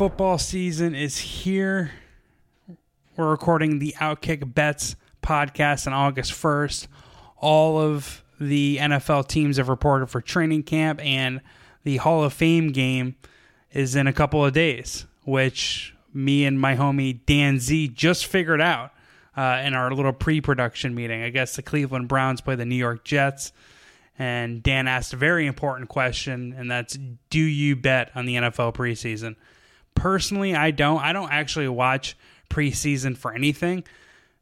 football season is here. We're recording the Outkick Bets podcast on August 1st. All of the NFL teams have reported for training camp, and the Hall of Fame game is in a couple of days, which me and my homie Dan Z just figured out uh, in our little pre production meeting. I guess the Cleveland Browns play the New York Jets. And Dan asked a very important question, and that's Do you bet on the NFL preseason? Personally, I don't. I don't actually watch preseason for anything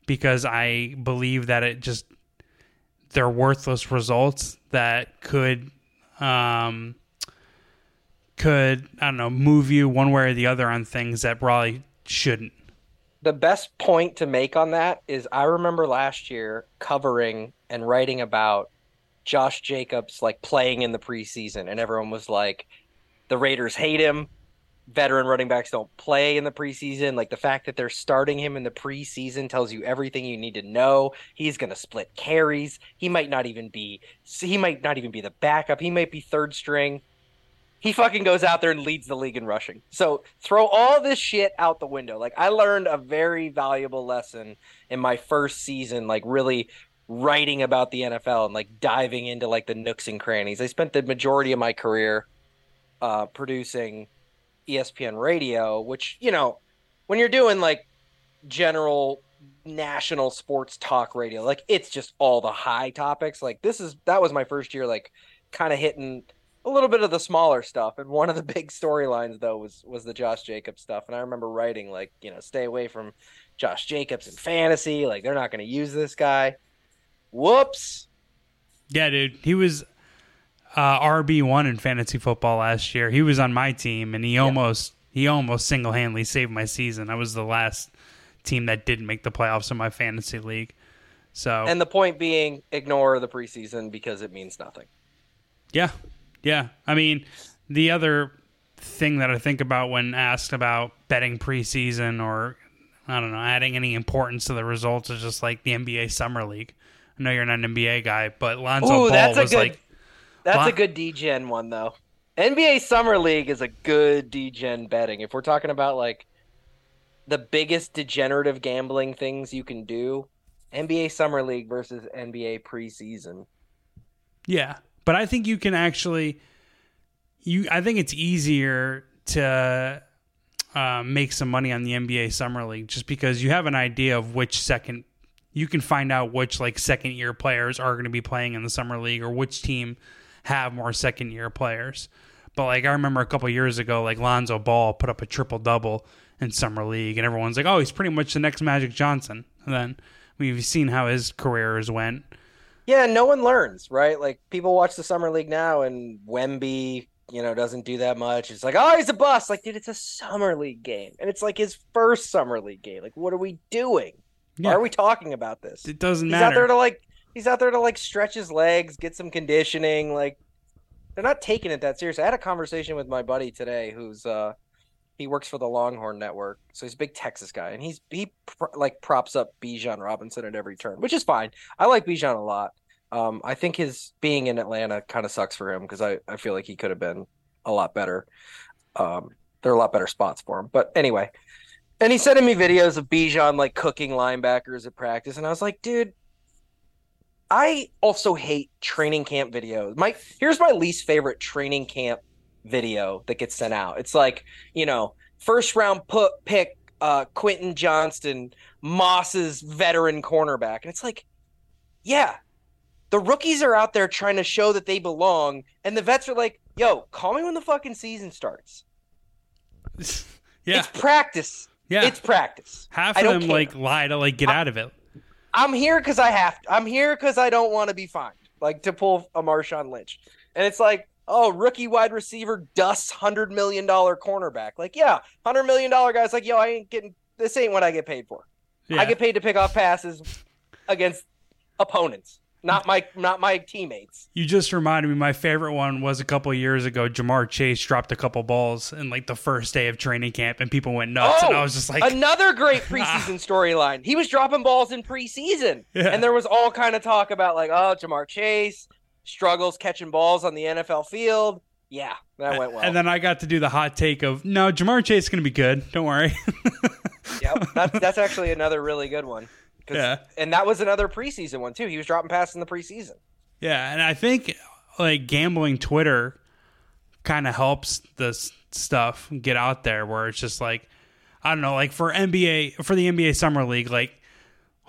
because I believe that it just they're worthless results that could um could I don't know move you one way or the other on things that probably shouldn't. The best point to make on that is I remember last year covering and writing about Josh Jacobs like playing in the preseason and everyone was like the Raiders hate him veteran running backs don't play in the preseason. Like the fact that they're starting him in the preseason tells you everything you need to know. He's going to split carries. He might not even be he might not even be the backup. He might be third string. He fucking goes out there and leads the league in rushing. So throw all this shit out the window. Like I learned a very valuable lesson in my first season like really writing about the NFL and like diving into like the nooks and crannies. I spent the majority of my career uh, producing ESPN radio, which, you know, when you're doing like general national sports talk radio, like it's just all the high topics. Like this is that was my first year like kind of hitting a little bit of the smaller stuff. And one of the big storylines though was was the Josh Jacobs stuff. And I remember writing like, you know, stay away from Josh Jacobs in fantasy. Like they're not going to use this guy. Whoops. Yeah, dude. He was uh, RB one in fantasy football last year. He was on my team, and he yeah. almost he almost single handedly saved my season. I was the last team that didn't make the playoffs in my fantasy league. So and the point being, ignore the preseason because it means nothing. Yeah, yeah. I mean, the other thing that I think about when asked about betting preseason or I don't know, adding any importance to the results is just like the NBA Summer League. I know you're not an NBA guy, but Lonzo Ooh, Ball was good, like that's a good DGen one though. NBA Summer League is a good DGen betting. If we're talking about like the biggest degenerative gambling things you can do, NBA Summer League versus NBA preseason. Yeah, but I think you can actually you I think it's easier to uh, make some money on the NBA Summer League just because you have an idea of which second you can find out which like second year players are going to be playing in the summer league or which team have more second year players. But like I remember a couple years ago, like Lonzo Ball put up a triple double in summer league, and everyone's like, "Oh, he's pretty much the next Magic Johnson." And then we've seen how his careers went. Yeah, no one learns, right? Like people watch the summer league now, and Wemby, you know, doesn't do that much. It's like, oh, he's a bust. Like, dude, it's a summer league game, and it's like his first summer league game. Like, what are we doing? Yeah. Why are we talking about this? It doesn't he's matter. He's out there to like he's out there to like stretch his legs, get some conditioning. Like they're not taking it that serious. I had a conversation with my buddy today, who's uh he works for the Longhorn Network, so he's a big Texas guy, and he's he like props up Bijan Robinson at every turn, which is fine. I like Bijan a lot. Um, I think his being in Atlanta kind of sucks for him because I, I feel like he could have been a lot better. Um, there are a lot better spots for him. But anyway, and he's sending me videos of Bijan like cooking linebackers at practice, and I was like, dude, I also hate training camp videos. My here's my least favorite training camp video that gets sent out. It's like, you know, first round put pick uh Quentin Johnston, Moss's veteran cornerback. And it's like, yeah, the rookies are out there trying to show that they belong, and the vets are like, yo, call me when the fucking season starts. yeah. It's practice. Yeah. It's practice. Half of them care. like lie to like get I, out of it. I'm here because I have to. I'm here because I don't want to be fined, like to pull a Marshawn Lynch. And it's like, oh, rookie wide receiver dusts hundred million dollar cornerback. Like, yeah, hundred million dollar guys. Like, yo, I ain't getting this. Ain't what I get paid for. Yeah. I get paid to pick off passes against opponents not my not my teammates. You just reminded me. My favorite one was a couple years ago. Ja'Marr Chase dropped a couple balls in like the first day of training camp, and people went nuts. Oh, and I oh, was just like, another great preseason storyline. He was dropping balls in preseason, yeah. and there was all kind of talk about like, oh, Ja'Marr Chase struggles catching balls on the NFL field. Yeah, that went well. And then I got to do the hot take of no, Ja'Marr Chase is going to be good. Don't worry. yep, that's that's actually another really good one. Yeah, and that was another preseason one too. He was dropping passes in the preseason. Yeah, and I think like gambling Twitter kind of helps this stuff get out there where it's just like I don't know, like for NBA for the NBA Summer League, like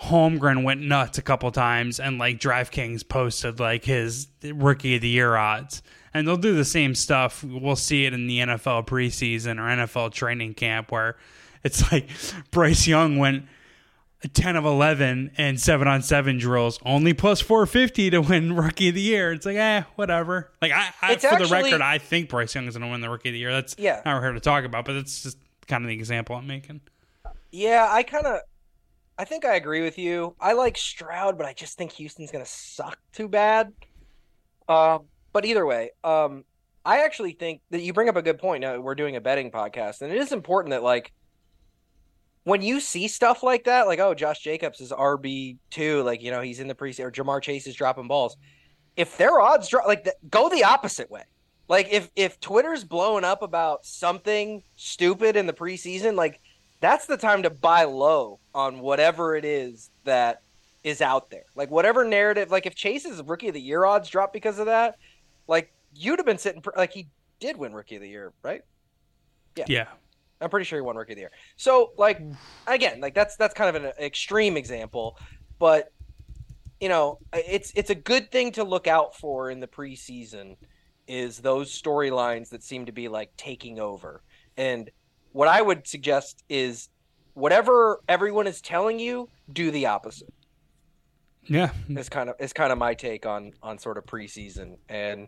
Holmgren went nuts a couple times and like DraftKings posted like his rookie of the year odds. And they'll do the same stuff. We'll see it in the NFL preseason or NFL training camp where it's like Bryce Young went 10 of 11 and 7 on 7 drills, only plus 450 to win rookie of the year. It's like, eh, whatever. Like, I, I for actually, the record, I think Bryce Young is going to win the rookie of the year. That's yeah. not here to talk about, but it's just kind of the example I'm making. Yeah, I kind of, I think I agree with you. I like Stroud, but I just think Houston's going to suck too bad. Uh, but either way, um, I actually think that you bring up a good point. Now we're doing a betting podcast, and it is important that like when you see stuff like that, like oh, Josh Jacobs is RB two, like you know he's in the preseason, or Ja'Marr Chase is dropping balls. If their odds drop, like go the opposite way. Like if if Twitter's blowing up about something stupid in the preseason, like that's the time to buy low on whatever it is that is out there. Like whatever narrative, like if Chase's rookie of the year odds drop because of that, like you'd have been sitting like he did win rookie of the year, right? Yeah. Yeah. I'm pretty sure he won rookie of the year. So like again, like that's that's kind of an extreme example, but you know, it's it's a good thing to look out for in the preseason is those storylines that seem to be like taking over. And what I would suggest is whatever everyone is telling you, do the opposite. Yeah. It's kind of it's kind of my take on on sort of preseason. And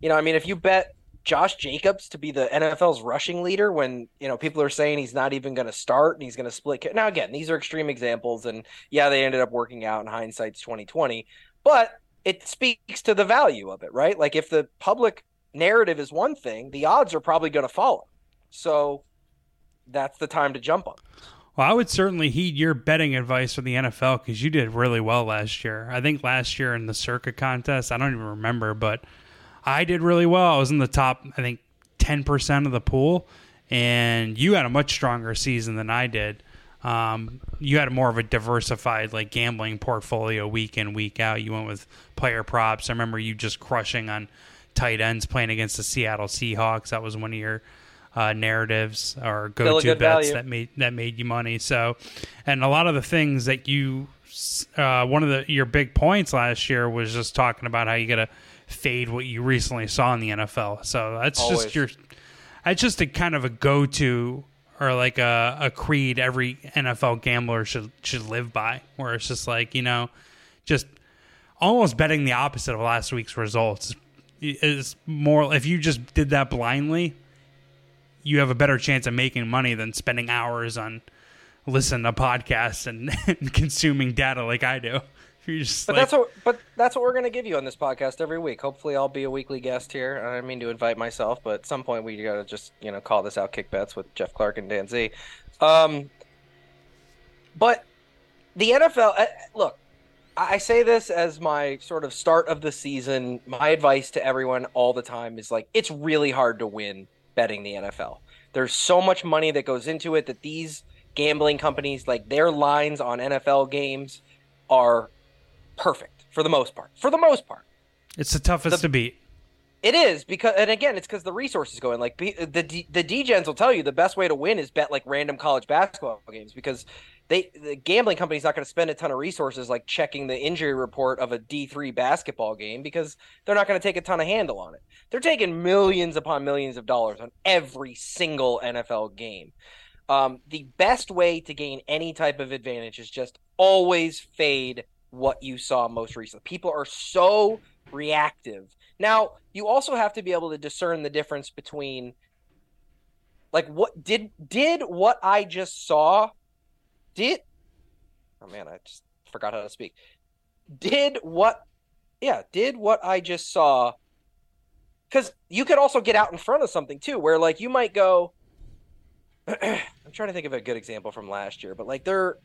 you know, I mean if you bet Josh Jacobs to be the NFL's rushing leader when you know people are saying he's not even going to start and he's going to split. Now again, these are extreme examples, and yeah, they ended up working out in hindsight's twenty twenty. But it speaks to the value of it, right? Like if the public narrative is one thing, the odds are probably going to follow. So that's the time to jump on. Well, I would certainly heed your betting advice for the NFL because you did really well last year. I think last year in the circuit contest, I don't even remember, but I did really well. I was in the top, I think, 10% of the pool, and you had a much stronger season than I did. Um, you had more of a diversified like gambling portfolio week in week out. You went with player props. I remember you just crushing on tight ends playing against the Seattle Seahawks. That was one of your uh, narratives or go to bets value. that made that made you money. So, and a lot of the things that you, uh, one of the your big points last year was just talking about how you got to fade what you recently saw in the NFL. So that's Always. just your that's just a kind of a go to or like a, a creed every NFL gambler should should live by, where it's just like you know, just almost betting the opposite of last week's results is more. If you just did that blindly, you have a better chance of making money than spending hours on listening to podcasts and, and consuming data like I do. You're just but like... that's what but that's what we're gonna give you on this podcast every week. Hopefully, I'll be a weekly guest here. I mean to invite myself, but at some point we gotta just you know call this OutKick Bets with Geoff Clark and Dan Z. Um, but the NFL, uh, look, I say this as my sort of start of the season. My advice to everyone all the time is like it's really hard to win betting the NFL. There's so much money that goes into it that these gambling companies like their lines on NFL games are perfect for the most part. For the most part, it's the toughest the, to beat. It is because, and again, it's because the resources go in. Like the the the DGens will tell you the best way to win is bet like random college basketball games because they the gambling company's not going to spend a ton of resources like checking the injury report of a D3 basketball game because they're not going to take a ton of handle on it. They're taking millions upon millions of dollars on every single NFL game. Um, the best way to gain any type of advantage is just always fade what you saw most recently. People are so reactive. Now, you also have to be able to discern the difference between like what did did what I just saw did Oh man, I just forgot how to speak. Did what yeah, did what I just saw cuz you could also get out in front of something too where like you might go I'm trying to think of a good example from last year, but like they're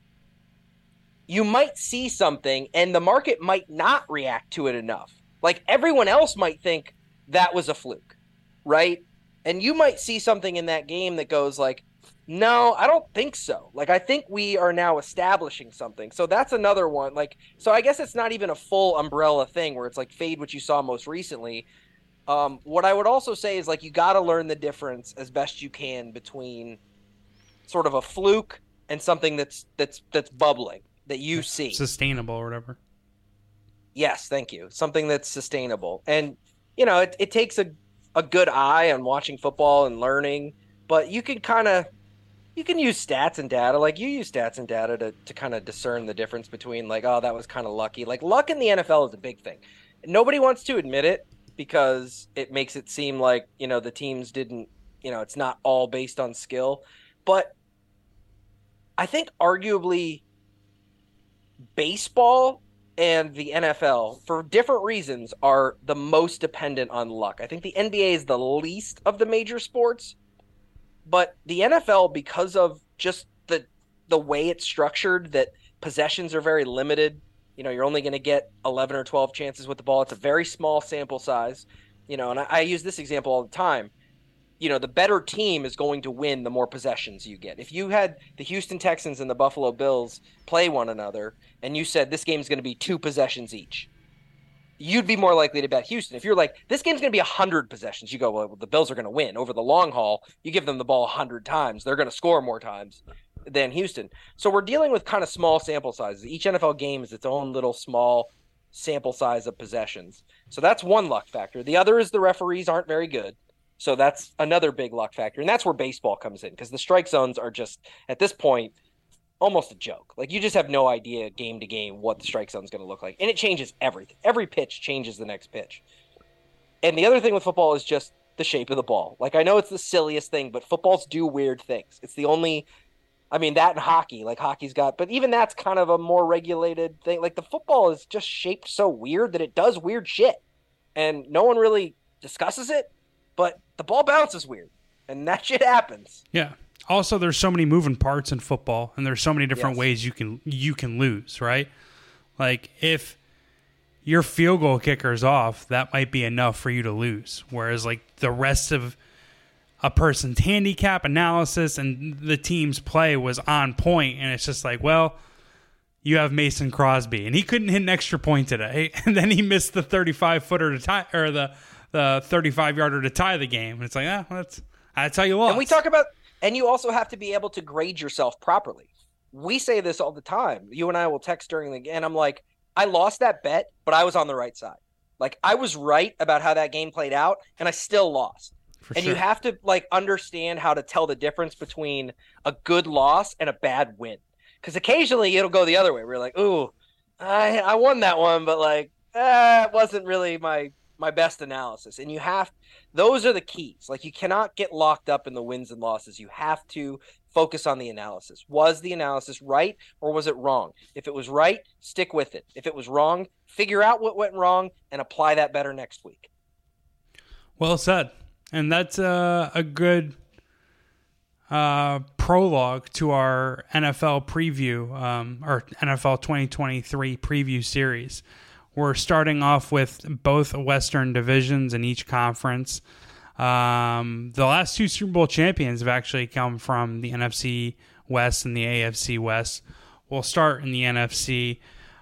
you might see something and the market might not react to it enough. Like everyone else might think that was a fluke. right? And you might see something in that game that goes like, no, I don't think so. Like I think we are now establishing something. So that's another one. Like so I guess it's not even a full umbrella thing where it's like fade what you saw most recently. Um, what I would also say is like you got to learn the difference as best you can between sort of a fluke and something that's that's that's bubbling that you see sustainable or whatever. Yes, thank you. Something that's sustainable. And you know, it, it takes a a good eye on watching football and learning, but you can kind of you can use stats and data like you use stats and data to, to kind of discern the difference between like oh that was kind of lucky like luck in the nfl is a big thing nobody wants to admit it because it makes it seem like you know the teams didn't you know it's not all based on skill but i think arguably baseball and the NFL, for different reasons, are the most dependent on luck. I think the NBA is the least of the major sports, but the NFL, because of just the the way it's structured, that possessions are very limited. You know, you're only going to get 11 or 12 chances with the ball. It's a very small sample size. You know, and I, I use this example all the time. You know, the better team is going to win the more possessions you get. If you had the Houston Texans and the Buffalo Bills play one another, and you said this game is going to be two possessions each, you'd be more likely to bet Houston. If you're like, this game's going to be 100 possessions, you go, well, the Bills are going to win. Over the long haul, you give them the ball 100 times, they're going to score more times than Houston. So we're dealing with kind of small sample sizes. Each NFL game is its own little small sample size of possessions. So that's one luck factor. The other is the referees aren't very good. So that's another big luck factor. And that's where baseball comes in because the strike zones are just, at this point, almost a joke. Like you just have no idea game to game what the strike zone is going to look like, and it changes everything. Every pitch changes the next pitch. And the other thing with football is just the shape of the ball. Like I know it's the silliest thing, but footballs do weird things. It's the only I mean that and hockey, like hockey's got, but even that's kind of a more regulated thing. Like the football is just shaped so weird that it does weird shit. And no one really discusses it, but the ball bounces weird. And that shit happens. Yeah also there's so many moving parts in football and there's so many different Yes. ways you can you can lose, right? Like if your field goal kicker is off, that might be enough for you to lose. Whereas like the rest of a person's handicap analysis and the team's play was on point and it's just like, well, you have Mason Crosby and he couldn't hit an extra point today and then he missed the 35 footer to tie or the the 35 yarder to tie the game. And it's like, ah, well, that's that's how you what. And we talk about, and you also have to be able to grade yourself properly. We say this all the time. You and I will text during the game. And I'm like, I lost that bet, but I was on the right side. Like I was right about how that game played out, and I still lost. For and sure. you have to like understand how to tell the difference between a good loss and a bad win. Because occasionally it'll go the other way. We're like, ooh, I I won that one, but like, eh, it wasn't really my my best analysis. And you have those are the keys. Like you cannot get locked up in the wins and losses. You have to focus on the analysis. Was the analysis right or was it wrong? If it was right, stick with it. If it was wrong, figure out what went wrong and apply that better next week. Well said. And that's a good uh, prologue to our NFL preview, um, or NFL 2023 preview series. We're starting off with both Western divisions in each conference. Um, the last two Super Bowl champions have actually come from the NFC West and the AFC West. We'll start in the NFC,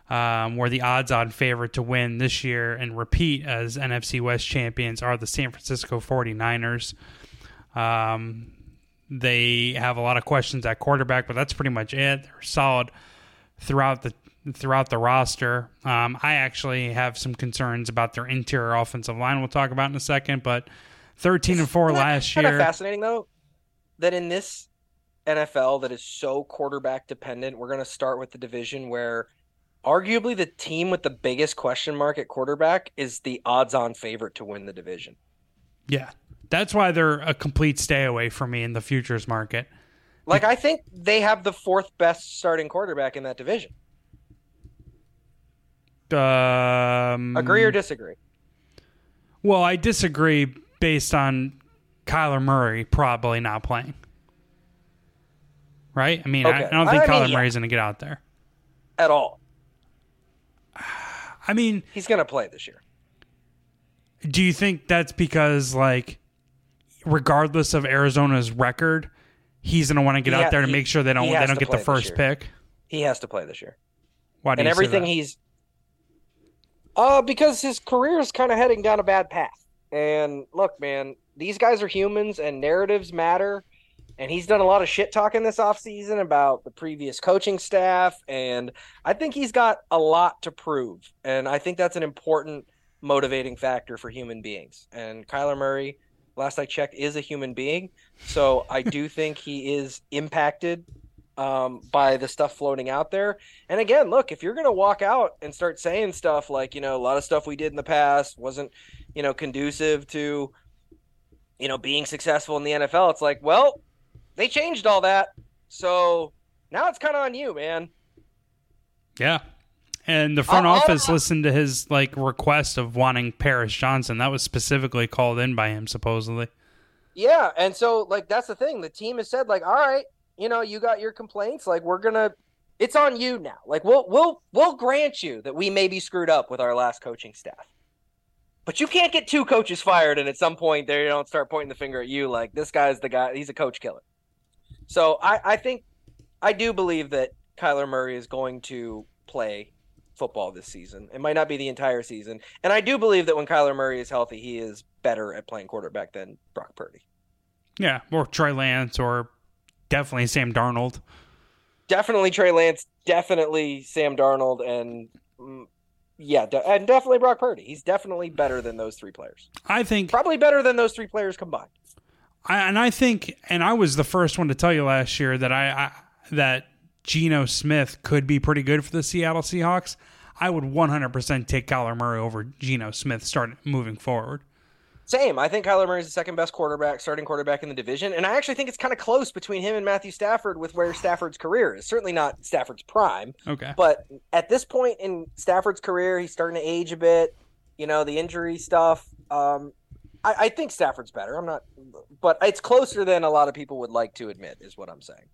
um, where the odds on favorite to win this year and repeat as NFC West champions are the San Francisco 49ers. Um, they have a lot of questions at quarterback, but that's pretty much it. They're solid throughout the throughout the roster. Um, I actually have some concerns about their interior offensive line. We'll talk about in a second, but 13 and 4 Isn't last year. fascinating though that in this NFL that is so quarterback dependent, we're going to start with the division where arguably the team with the biggest question mark at quarterback is the odds-on favorite to win the division. Yeah. That's why they're a complete stay away from me in the futures market. Like I think they have the fourth best starting quarterback in that division. Um, Agree or disagree? Well, I disagree based on Kyler Murray probably not playing. Right? I mean, I, Okay. I don't think I mean, Kyler yeah. Murray's going to get out there. At all. I mean, He's going to play this year. do you think that's because like regardless of Arizona's record, he's going to want to get He out ha- there to he- make sure they don't they don't get the first pick. He has to play this year. Why do and you say everything he's uh because his career is kind of heading down a bad path. And look man these guys are humans and narratives matter. And he's done a lot of shit talking this offseason about the previous coaching staff. And i think he's got a lot to prove. And i think that's an important motivating factor for human beings. And kyler murray last i checked is a human being. So i do think he is impacted um, by the stuff floating out there and again, look, if you're going to walk out and start saying stuff like, you know, a lot of stuff we did in the past wasn't, you know, conducive to, you know, being successful in the NFL, it's like, well, they changed all that. So now it's kind of on you, man. Yeah. And the front I'll- I'll- office listened to his like request of wanting Paris Johnson. That was specifically called in by him, supposedly. Yeah. And so, like, that's the thing. The team has said, like, all right, you know, you got your complaints. Like, we're to, it's on you now. Like, we'll, we'll, we'll grant you that we may be screwed up with our last coaching staff. But you can't get two coaches fired, and at some point they don't start pointing the finger at you like this guy's the guy. He's a coach killer. So I, I think I do believe that Kyler Murray is going to play football this season. It might not be the entire season, and I do believe that when Kyler Murray is healthy, he is better at playing quarterback than Brock Purdy. Yeah, or Trey Lance, or definitely Sam Darnold. Definitely Trey Lance. Definitely Sam Darnold, and mm, yeah, de- and definitely Brock Purdy. He's definitely better than those three players. I think, Probably better than those three players combined. I, and I think, and I was the first one to tell you last year that I, I that Geno Smith could be pretty good for the Seattle Seahawks. I would 100% take Kyler Murray over Geno Smith start moving forward. Same. I think Kyler Murray is the second best quarterback, starting quarterback in the division, and I actually think it's kind of close between him and Matthew Stafford with where Stafford's career is. Certainly not Stafford's prime, Okay. but at this point in Stafford's career, he's starting to age a bit. You know, the injury stuff. Um, I, I think Stafford's better. I'm not, but it's closer than a lot of people would like to admit, is what I'm saying.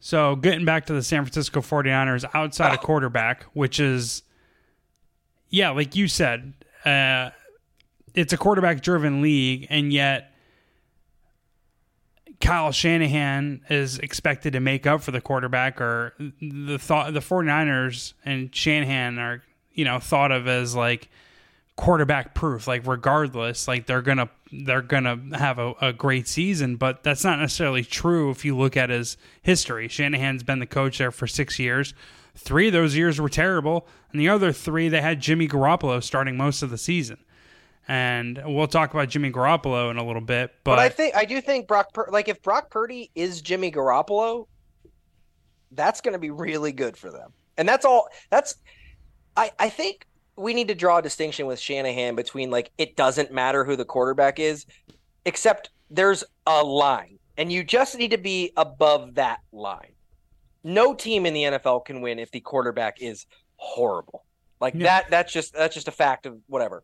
So getting back to the San Francisco 49ers outside of quarterback, which is, yeah, like you said, uh, it's a quarterback driven league, and yet Kyle Shanahan is expected to make up for the quarterback, or the thought the 49ers and Shanahan are, you know, thought of as like quarterback proof like regardless like they're gonna they're gonna have a, a great season but that's not necessarily true if you look at his history. Shanahan's been the coach there for six years. Three of those years were terrible and the other three they had jimmy garoppolo starting most of the season and we'll talk about jimmy garoppolo in a little bit but, But, I think I do think Brock, Pur- like if Brock Purdy is Jimmy Garoppolo, that's going to be really good for them. And that's all. That's I I think we need to draw a distinction with Shanahan between like it doesn't matter who the quarterback is, except there's a line, and you just need to be above that line. No team in the NFL can win if the quarterback is horrible. Like Yeah. that. That's just that's just a fact of whatever.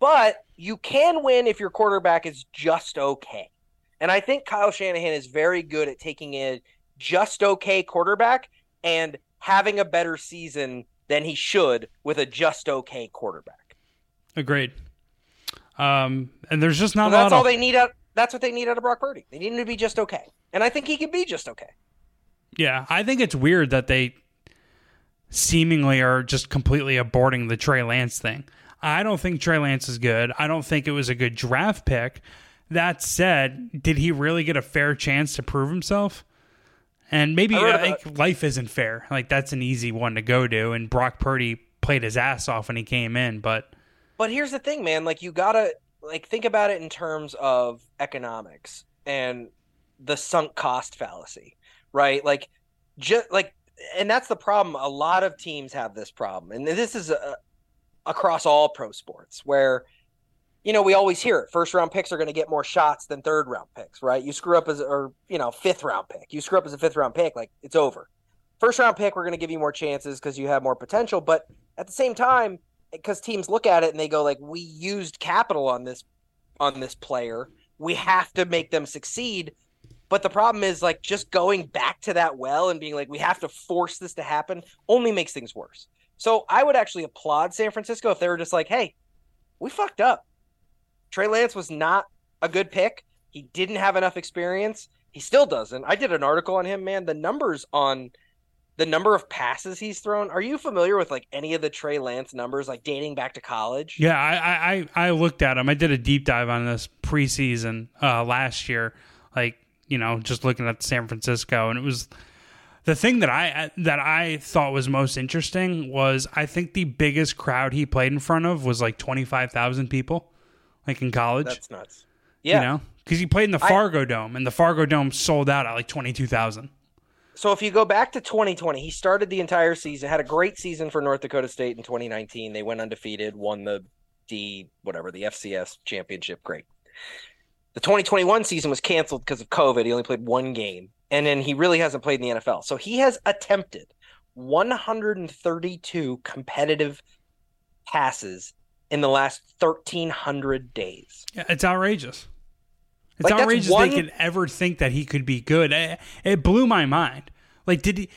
But you can win if your quarterback is just okay. And I think Kyle Shanahan is very good at taking a just okay quarterback and having a better season than he should with a just okay quarterback. agreed um and there's just not a that's all of they need out that's what they need out of Brock Purdy. They need him to be just okay. And I think he can be just okay. Yeah, I think it's weird that they seemingly are just completely aborting the Trey Lance thing. I don't think Trey Lance is good. I don't think it was a good draft pick. That said, did he really get a fair chance to prove himself? And maybe I I about- think life isn't fair. Like that's an easy one to go to. And Brock Purdy played his ass off when he came in, but But here's the thing, man. Like you gotta like think about it in terms of economics and the sunk cost fallacy, right? Like just like and that's the problem. A lot of teams have this problem, and this is uh across all pro sports where you know we always hear it. First round picks are going to get more shots than third round picks, right? You screw up as or you know fifth round pick. You screw up as a fifth round pick, like it's over. First round pick, we're going to give you more chances because you have more potential, but at the same time, because teams look at it and they go like, we used capital on this on this player, we have to make them succeed. But the problem is like just going back to that well and being like, we have to force this to happen only makes things worse. So I would actually applaud San Francisco if they were just like, hey, we fucked up. Trey Lance was not a good pick. He didn't have enough experience. He still doesn't. I did an article on him, man. The numbers on the number of passes he's thrown. Are you familiar with like any of the Trey Lance numbers, like dating back to college? Yeah, I I, I looked at him. I did a deep dive on this preseason uh, last year, like you know, just looking at San Francisco, and it was the thing that I that I thought was most interesting was I think the biggest crowd he played in front of was like twenty five thousand people, like in college. That's nuts. Yeah, you know, because he played in the Fargo I, Dome, and the Fargo Dome sold out at like twenty two thousand. So if you go back to 2020, he started the entire season, had a great season for North Dakota State in 2019. They went undefeated, won the D whatever the FCS championship. Great. The 2021 season was canceled because of COVID. He only played one game, and then he really hasn't played in the NFL. So he has attempted 132 competitive passes in the last 1,300 days. Yeah, it's outrageous. It's like outrageous one... they could ever think that he could be good. It, it blew my mind. Like, did he?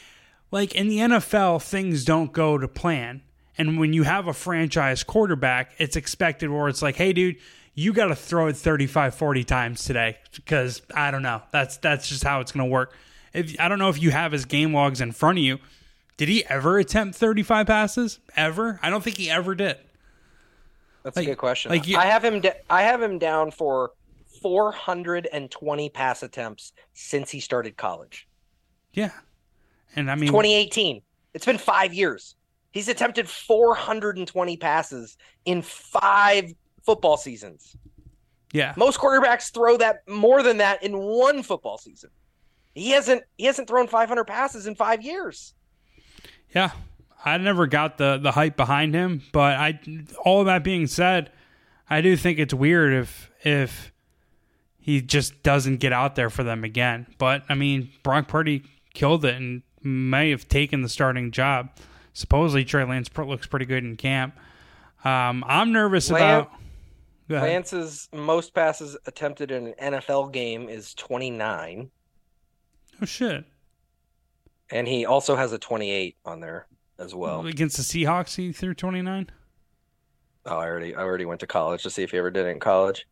Like in the NFL, things don't go to plan, and when you have a franchise quarterback, it's expected where it's like, hey, dude, you got to throw it 35, 40 times today because I don't know. That's that's just how it's going to work. If I don't know if you have his game logs in front of you, did he ever attempt 35 passes? Ever? I don't think he ever did. That's like, a good question. Like you, I have him. I have him down for 420 pass attempts since he started college. Yeah. And I mean 2018. It's been 5 years. He's attempted 420 passes in 5 football seasons. Yeah. Most quarterbacks throw that more than that in one football season. He hasn't he hasn't thrown 500 passes in 5 years. Yeah. I never got the the hype behind him, but I all that being said, I do think it's weird if if he just doesn't get out there for them again. But I mean, Brock Purdy killed it and may have taken the starting job. Supposedly, Trey Lance looks pretty good in camp. Um, I'm nervous about Lance's most passes attempted in an NFL game is 29. Oh shit! And he also has a 28 on there as well against the Seahawks. He threw 29. Oh, I already I already went to college to see if he ever did it in college.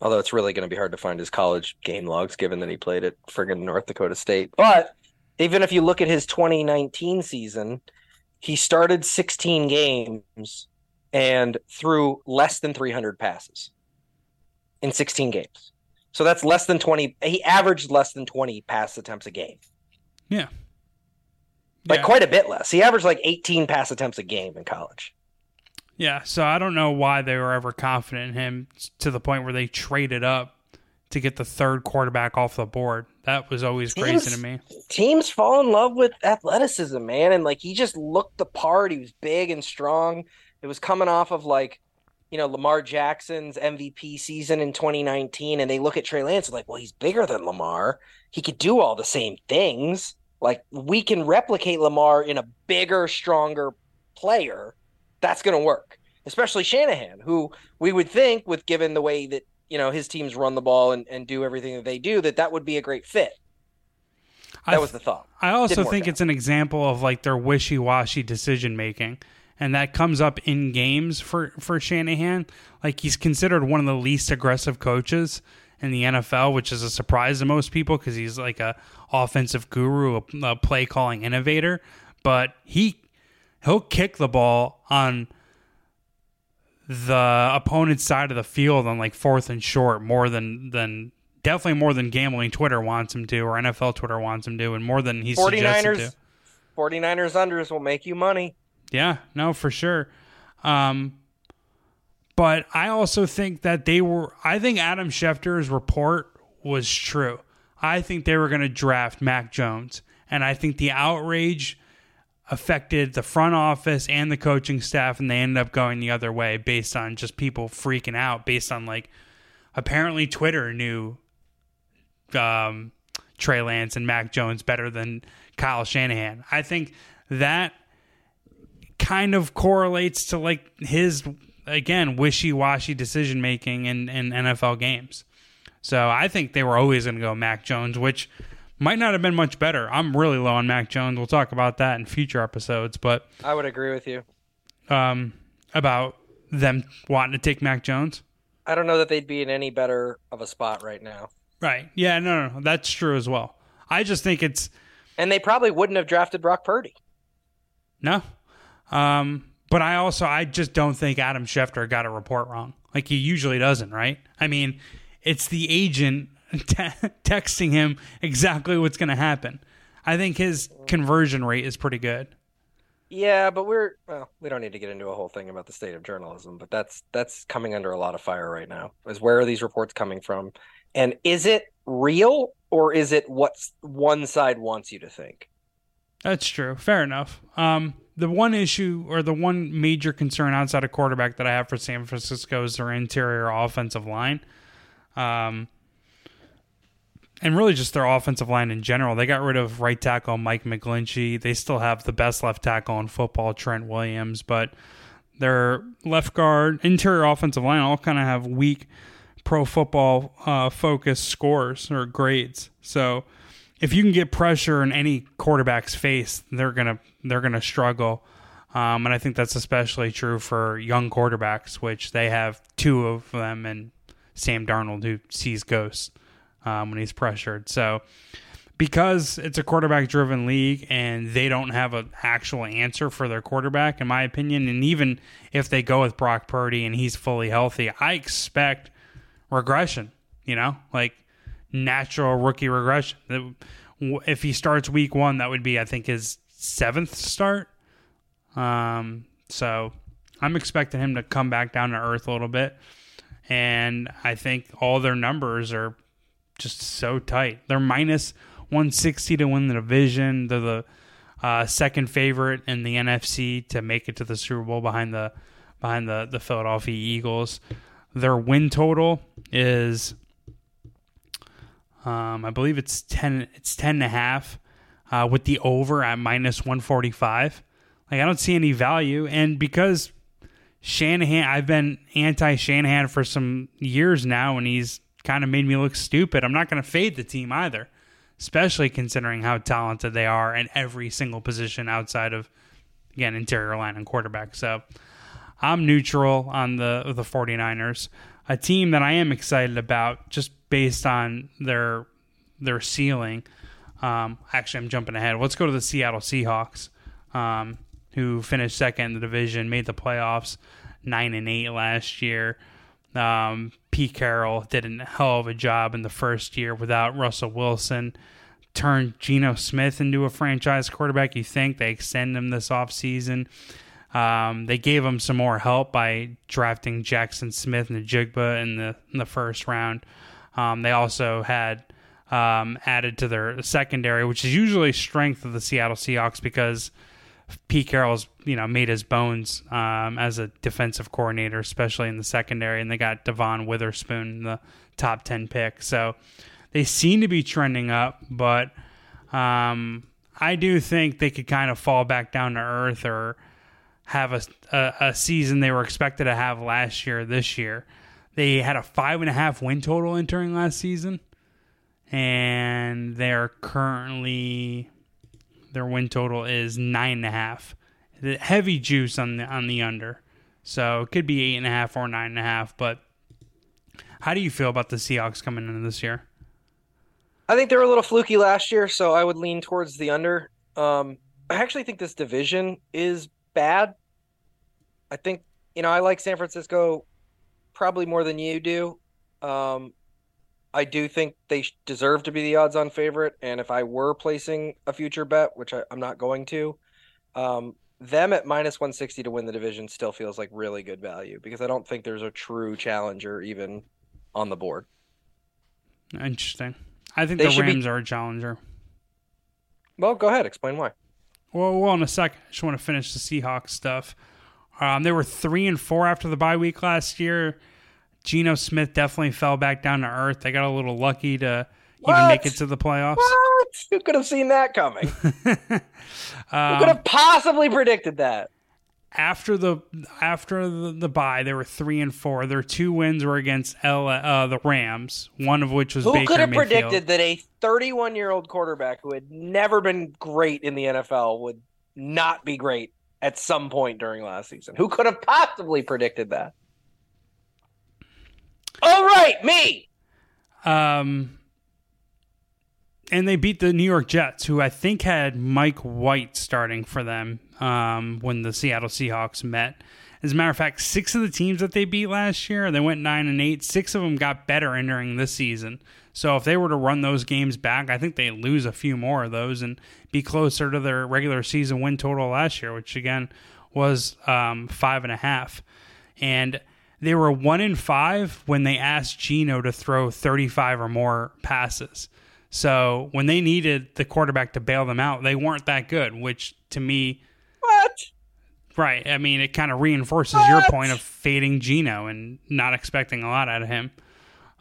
Although it's really going to be hard to find his college game logs, given that he played at friggin' North Dakota State. But even if you look at his 2019 season, he started 16 games and threw less than 300 passes in 16 games. So that's less than 20. He averaged less than 20 pass attempts a game. Yeah. Like yeah. quite a bit less. He averaged like 18 pass attempts a game in college. Yeah, so I don't know why they were ever confident in him to the point where they traded up to get the third quarterback off the board. That was always teams, crazy to me. Teams fall in love with athleticism, man, and like he just looked the part. He was big and strong. It was coming off of like, you know, Lamar Jackson's MVP season in 2019, and they look at Trey Lance like, well, he's bigger than Lamar. He could do all the same things. Like we can replicate Lamar in a bigger, stronger player that's going to work, especially Shanahan, who we would think, with given the way that you know his teams run the ball and, and do everything that they do, that that would be a great fit. That I, was the thought. I also think out. it's an example of like their wishy washy decision making. And that comes up in games for, for Shanahan. Like he's considered one of the least aggressive coaches in the NFL, which is a surprise to most people because he's like a offensive guru, a, a play calling innovator. But he he'll kick the ball on the opponent's side of the field on like fourth and short more than than definitely more than gambling Twitter wants him to or NFL Twitter wants him to and more than he's 49ers to. 49ers unders will make you money. Yeah, no, for sure. Um, but I also think that they were I think Adam Schefter's report was true. I think they were going to draft Mac Jones and I think the outrage affected the front office and the coaching staff, and they ended up going the other way based on just people freaking out, based on like apparently Twitter knew um, Trey Lance and Mac Jones better than Kyle Shanahan. I think that kind of correlates to like his again wishy-washy decision making in, in NFL games. So I think they were always going to go Mac Jones, which might not have been much better. I'm really low on Mac Jones. We'll talk about that in future episodes, but I would agree with you. Um, about them wanting to take Mac Jones? I don't know that they'd be in any better of a spot right now. Right. Yeah, no, no, no. That's true as well. I just think it's And they probably wouldn't have drafted Brock Purdy. no. Um, but I also I just don't think Adam Schefter got a report wrong. Like he usually doesn't, right? I mean, it's the agent te- texting him exactly what's going to happen. I think his conversion rate is pretty good. Yeah, but we're well, we don't need to get into a whole thing about the state of journalism, but that's that's coming under a lot of fire right now. Is where are these reports coming from? And is it real or is it what one side wants you to think? That's true. Fair enough. Um, the one issue or the one major concern outside of quarterback that I have for San Francisco is their interior offensive line. Um, and really just their offensive line in general. They got rid of right tackle Mike McGlinchey. They still have the best left tackle in football, Trent Williams, but their left guard, interior offensive line all kind of have weak pro football uh, focused scores or grades. So if you can get pressure in any quarterback's face, they're gonna they're gonna struggle. Um, and I think that's especially true for young quarterbacks, which they have two of them, and Sam Darnold who sees ghosts um, when he's pressured. So because it's a quarterback driven league and they don't have an actual answer for their quarterback, in my opinion, and even if they go with Brock Purdy and he's fully healthy, I expect regression. You know, like natural rookie regression. If he starts week one, that would be, I think, his seventh start. Um, so I'm expecting him to come back down to earth a little bit. And I think all their numbers are just so tight. They're minus 160 to win the division. They're the uh, second favorite in the NFC to make it to the Super Bowl behind the behind the, the Philadelphia Eagles. Their win total is um, I believe it's 10 it's 10 and a half uh, with the over at minus 145. Like I don't see any value and because Shanahan I've been anti Shanahan for some years now and he's kind of made me look stupid. I'm not going to fade the team either, especially considering how talented they are in every single position outside of again interior line and quarterback. So I'm neutral on the the 49ers, a team that I am excited about just based on their their ceiling. Um, actually, I'm jumping ahead. Let's go to the Seattle Seahawks, um, who finished second in the division, made the playoffs, nine and eight last year. Um, Pete Carroll did a hell of a job in the first year without Russell Wilson. Turned Geno Smith into a franchise quarterback. You think they extend him this offseason. Um, they gave him some more help by drafting Jaxon Smith-Njigba in the in the first round. Um, they also had um, added to their secondary, which is usually strength of the Seattle Seahawks because Pete Carroll's you know made his bones um, as a defensive coordinator, especially in the secondary, and they got Devon Witherspoon, the top ten pick. So they seem to be trending up, but um, I do think they could kind of fall back down to earth or have a, a, a season they were expected to have last year. This year, they had a five and a half win total entering last season, and they're currently their win total is nine and a half. The heavy juice on the on the under, so it could be eight and a half or nine and a half. But how do you feel about the Seahawks coming into this year? I think they were a little fluky last year, so I would lean towards the under. Um, I actually think this division is bad. I think you know I like San Francisco probably more than you do. Um, I do think they deserve to be the odds-on favorite, and if I were placing a future bet, which I, am not going to, um, them at minus 160 to win the division still feels like really good value because I don't think there's a true challenger even on the board. Interesting. I think they the Rams be... are a challenger. Well, go ahead. Explain why. Well, well, in a second. I just want to finish the Seahawks stuff. Um, they were three and four after the bye week last year. Geno Smith definitely fell back down to earth. They got a little lucky to what? even make it to the playoffs. What? Who could have seen that coming? um, Who could have possibly predicted that? After the after the, the bye, they were three and four. Their two wins were against L, uh, the Rams, one of which was who Baker could have Mayfield. predicted that a 31 year old quarterback who had never been great in the NFL would not be great at some point during last season. Who could have possibly predicted that? All right, me. Um, and they beat the New York Jets, who I think had Mike White starting for them um, when the Seattle Seahawks met. As a matter of fact, six of the teams that they beat last year, they went nine and eight. Six of them got better entering this season. So if they were to run those games back, I think they lose a few more of those and be closer to their regular season win total last year, which again was um, five and a half. And they were one in five when they asked Geno to throw 35 or more passes. So when they needed the quarterback to bail them out, they weren't that good, which to me. What? Right. I mean, it kind of reinforces what? your point of fading Geno and not expecting a lot out of him.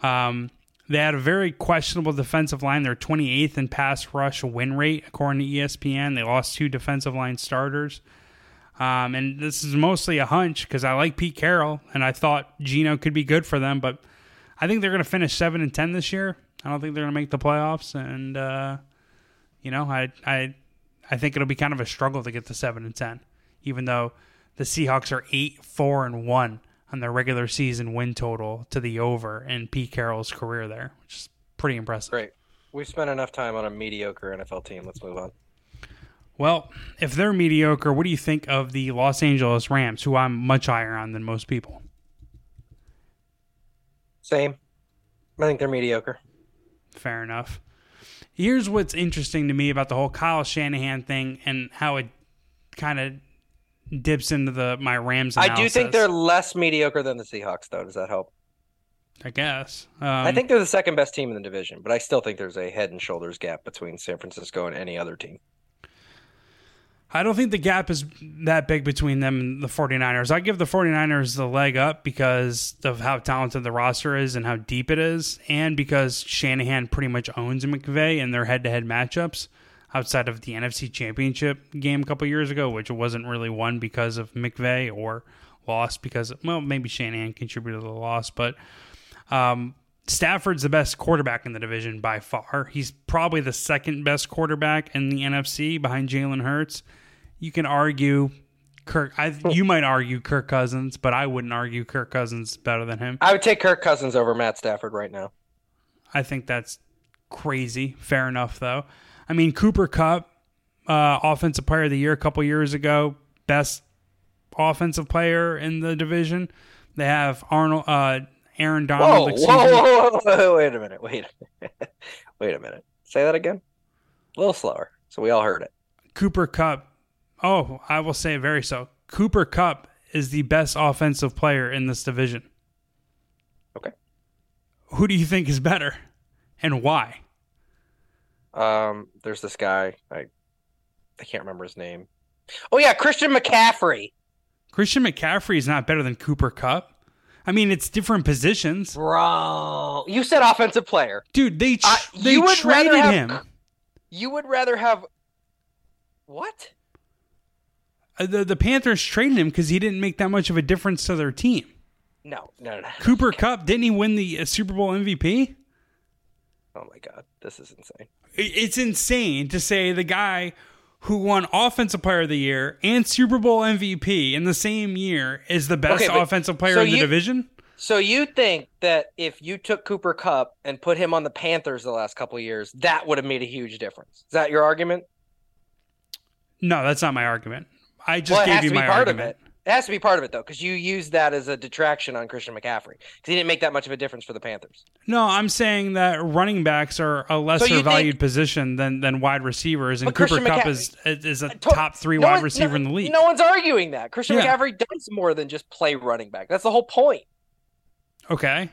Um, they had a very questionable defensive line. They're 28th in pass rush win rate, according to ESPN. They lost two defensive line starters. Um, and this is mostly a hunch because I like Pete Carroll and I thought Geno could be good for them, but I think they're going to finish seven and ten this year. I don't think they're going to make the playoffs, and uh, you know, I I I think it'll be kind of a struggle to get to seven and ten, even though the Seahawks are eight four and one on their regular season win total to the over in Pete Carroll's career there, which is pretty impressive. Great. We've spent enough time on a mediocre NFL team. Let's move on. Well, if they're mediocre, what do you think of the Los Angeles Rams, who I'm much higher on than most people? Same. I think they're mediocre. Fair enough. Here's what's interesting to me about the whole Kyle Shanahan thing and how it kind of dips into the my Rams. Analysis. I do think they're less mediocre than the Seahawks, though. Does that help? I guess. Um, I think they're the second best team in the division, but I still think there's a head and shoulders gap between San Francisco and any other team. I don't think the gap is that big between them and the 49ers. I give the 49ers the leg up because of how talented the roster is and how deep it is, and because Shanahan pretty much owns McVay in their head to head matchups outside of the NFC Championship game a couple years ago, which wasn't really won because of McVay or lost because, well, maybe Shanahan contributed to the loss, but um, Stafford's the best quarterback in the division by far. He's probably the second best quarterback in the NFC behind Jalen Hurts you can argue Kirk. I you might argue Kirk Cousins, but I wouldn't argue Kirk Cousins better than him. I would take Kirk Cousins over Matt Stafford right now. I think that's crazy. Fair enough, though. I mean, Cooper Kupp, uh, offensive player of the year a couple years ago, best offensive player in the division. They have Arnold, uh, Aaron Donald. Whoa, whoa, whoa, whoa, wait a minute, wait, a minute. wait a minute. Say that again. A little slower, so we all heard it. Cooper Kupp. Oh, I will say very so. Cooper Kupp is the best offensive player in this division. Okay. Who do you think is better and why? Um, there's this guy. I I can't remember his name. Oh yeah, Christian McCaffrey. Christian McCaffrey is not better than Cooper Kupp. I mean, it's different positions. Bro, you said offensive player. Dude, they tr- uh, they traded have, him. You would rather have what? Uh, the the Panthers traded him because he didn't make that much of a difference to their team. No, no, no. Cooper Kupp didn't he win the uh, Super Bowl MVP? Oh my god, this is insane. It's insane to say the guy who won Offensive Player of the Year and Super Bowl MVP in the same year is the best okay, offensive player so in the you, division. So you think that if you took Cooper Kupp and put him on the Panthers the last couple of years, that would have made a huge difference? Is that your argument? No, that's not my argument. I just well, gave you my argument. It. has to be part of it though, because you used that as a detraction on Christian McCaffrey because he didn't make that much of a difference for the Panthers. No, I'm saying that running backs are a lesser so valued think, position than than wide receivers, and Cooper Kupp is is a top three no wide receiver no, in the league. No one's arguing that Christian yeah. McCaffrey does more than just play running back. That's the whole point. Okay,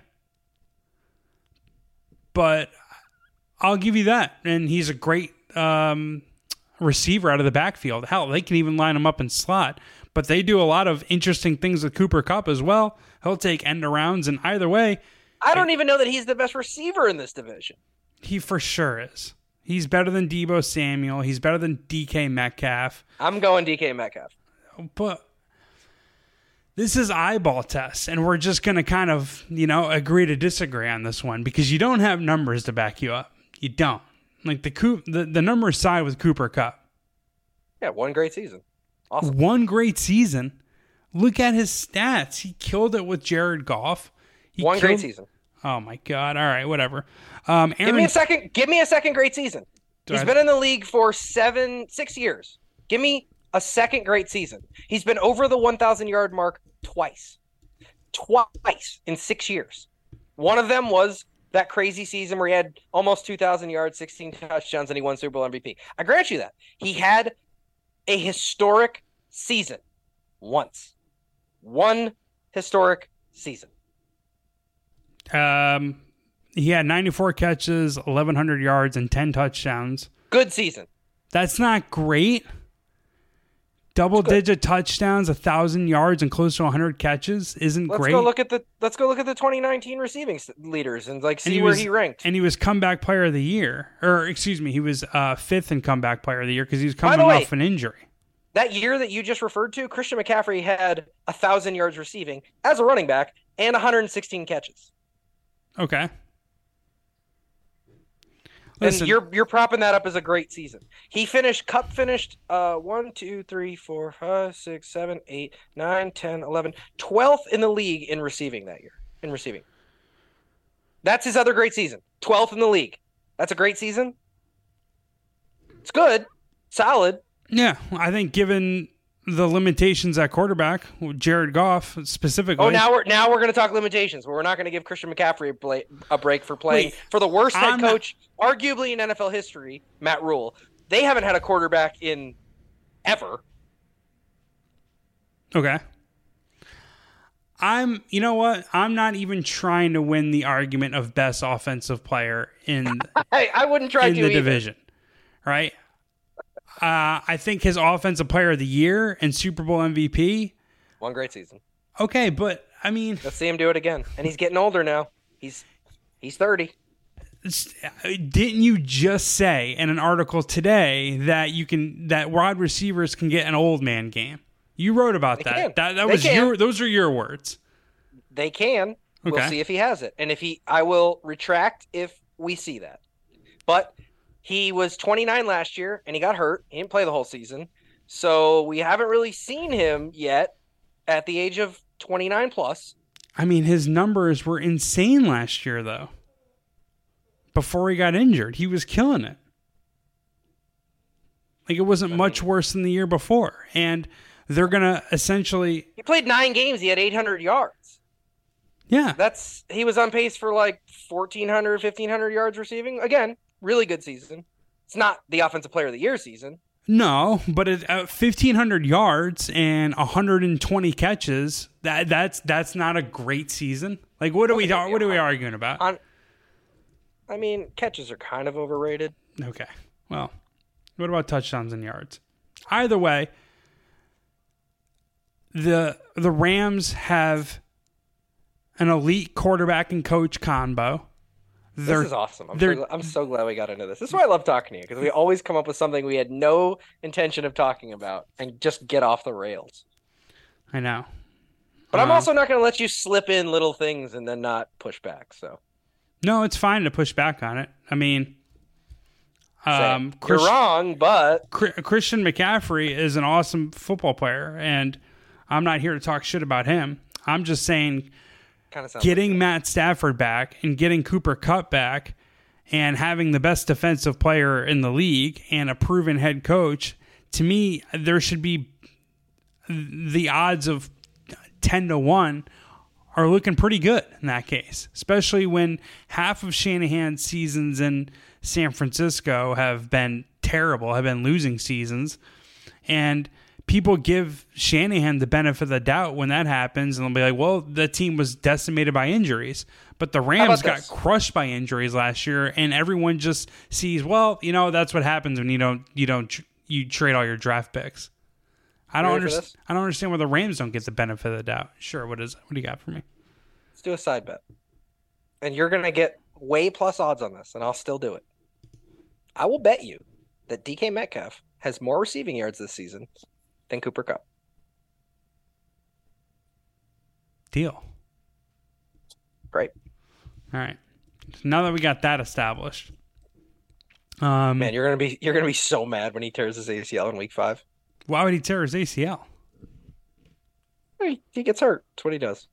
but I'll give you that, and he's a great. Um, receiver out of the backfield. Hell, they can even line him up in slot. But they do a lot of interesting things with Cooper Kupp as well. He'll take end arounds, and either way, I don't even know that he's the best receiver in this division. He for sure is. He's better than Deebo Samuel. He's better than DK Metcalf. I'm going DK Metcalf. But this is eyeball tests, and we're just going to kind of, you know, agree to disagree on this one because you don't have numbers to back you up. You don't. Like the Coop, the, the numbers side with Cooper Kupp. Yeah, one great season. Awesome. One great season. Look at his stats. He killed it with Jared Goff. He One great killed- season. Oh my god! All right, whatever. Um, Give me a second. Give me a second great season. Do He's I- been in the league for seven, six years. Give me a second great season. He's been over the 1,000 yard mark twice, twice in six years. One of them was that crazy season where he had almost 2,000 yards, 16 touchdowns, and he won Super Bowl MVP. I grant you that he had a historic season once, one historic season. um, he had 94 catches, 1,100 yards, and 10 touchdowns. Good season. That's not great. Double digit touchdowns, a thousand yards, and close to 100 catches isn't Let's great. go look at the let's go look at the 2019 receiving leaders and like see he where was- he ranked. and he was comeback player of the year, or excuse me, he was uh, fifth in comeback player of the year because he was coming way- off an injury. that year that you just referred to, Christian McCaffrey had a thousand yards receiving as a running back and 116 catches. Okay. And you're you're propping that up as a great season. He finished Kupp finished uh 1, 2, 3, 4, 5, 6, 7, 8, 9, 10, 11, 12th in the league in receiving that year. In receiving. That's his other great season. 12th in the league. That's a great season. It's good. Solid. yeah, I think given the limitations at quarterback, Jared Goff specifically. Oh, now we're now we're going to talk limitations. We're not going to give Christian McCaffrey a, bla- a break for playing Wait, for the worst head I'm not- coach, arguably in NFL history, Matt Rhule. They haven't had a quarterback in ever. Okay. I'm, you know what? I'm not even trying to win the argument of best offensive player in I, I wouldn't try in to the either. division, right? Uh, I think his offensive player of the year and Super Bowl MVP. One great season. Okay, but I mean, Let's see him do it again. And he's getting older now. He's he's 30. didn't you just say in an article today that you can that wide receivers can get an old man game? You wrote about They that. can. That that They was can. your those are your words. They can. We'll see if he has it. And if he I will retract if we see that. But he was 29 last year and he got hurt. He didn't play the whole season. So we haven't really seen him yet at the age of 29 plus. I mean, his numbers were insane last year, though. Before he got injured, he was killing it. Like it wasn't much mm-hmm. worse than the year before, and they're gonna essentially, He played 9 games, he had 800 yards. yeah, That's he was on pace for like 1400 1500 yards receiving. Again, really good season. It's not the offensive player of the year season. no, but at uh, fifteen hundred yards and hundred and twenty catches, that that's that's not a great season. Like, what are we what are we arguing about? On I mean, catches are kind of overrated. Okay. Well, what about touchdowns and yards? Either way, the the Rams have an elite quarterback and coach combo. They're This is awesome. I'm so, I'm so glad we got into this. This is why I love talking to you because we always come up with something we had no intention of talking about and just get off the rails. I know. But I'm Uh, also not going to let you slip in little things and then not push back. So No, it's fine to push back on it. I mean, um, you're wrong, but Christian McCaffrey is an awesome football player, and I'm not here to talk shit about him. I'm just saying kind of getting Matt Stafford back and getting Cooper Kupp back and having the best defensive player in the league and a proven head coach, to me, there should be the odds of 10 to 1 are looking pretty good in that case, especially when half of Shanahan's seasons in San Francisco have been terrible, have been losing seasons. And people give Shanahan the benefit of the doubt when that happens, and they'll be like, well, the team was decimated by injuries. But the Rams got this? crushed by injuries last year, and everyone just sees, well, you know, that's what happens when you don't, you don't, you trade all your draft picks. I don't understand. I don't understand why the Rams don't get the benefit of the doubt. Sure, what is? What do you got for me? let's do a side bet, and you're going to get way plus odds on this, and I'll still do it. I will bet you that DK Metcalf has more receiving yards this season than Cooper Kupp. Deal. Great. All right. So now that we got that established, um, Man, you're gonna be you're gonna be so mad when he tears his ACL in week five. Why would he tear his ACL? He, he gets hurt. That's what he does.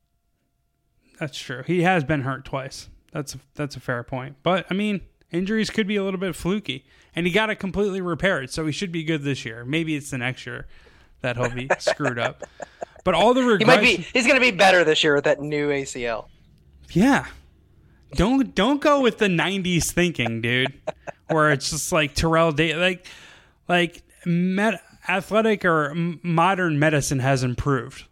That's true. He has been hurt twice. That's a, that's a fair point. But I mean, injuries could be a little bit fluky, and he got it completely repaired, so he should be good this year. Maybe it's the next year that he'll be screwed up. But all the regression, He might be. He's going to be better this year with that new ACL. yeah. Don't don't go with the '90s thinking, dude. Where it's just like Terrell Day, like like med- athletic or m- modern medicine has improved.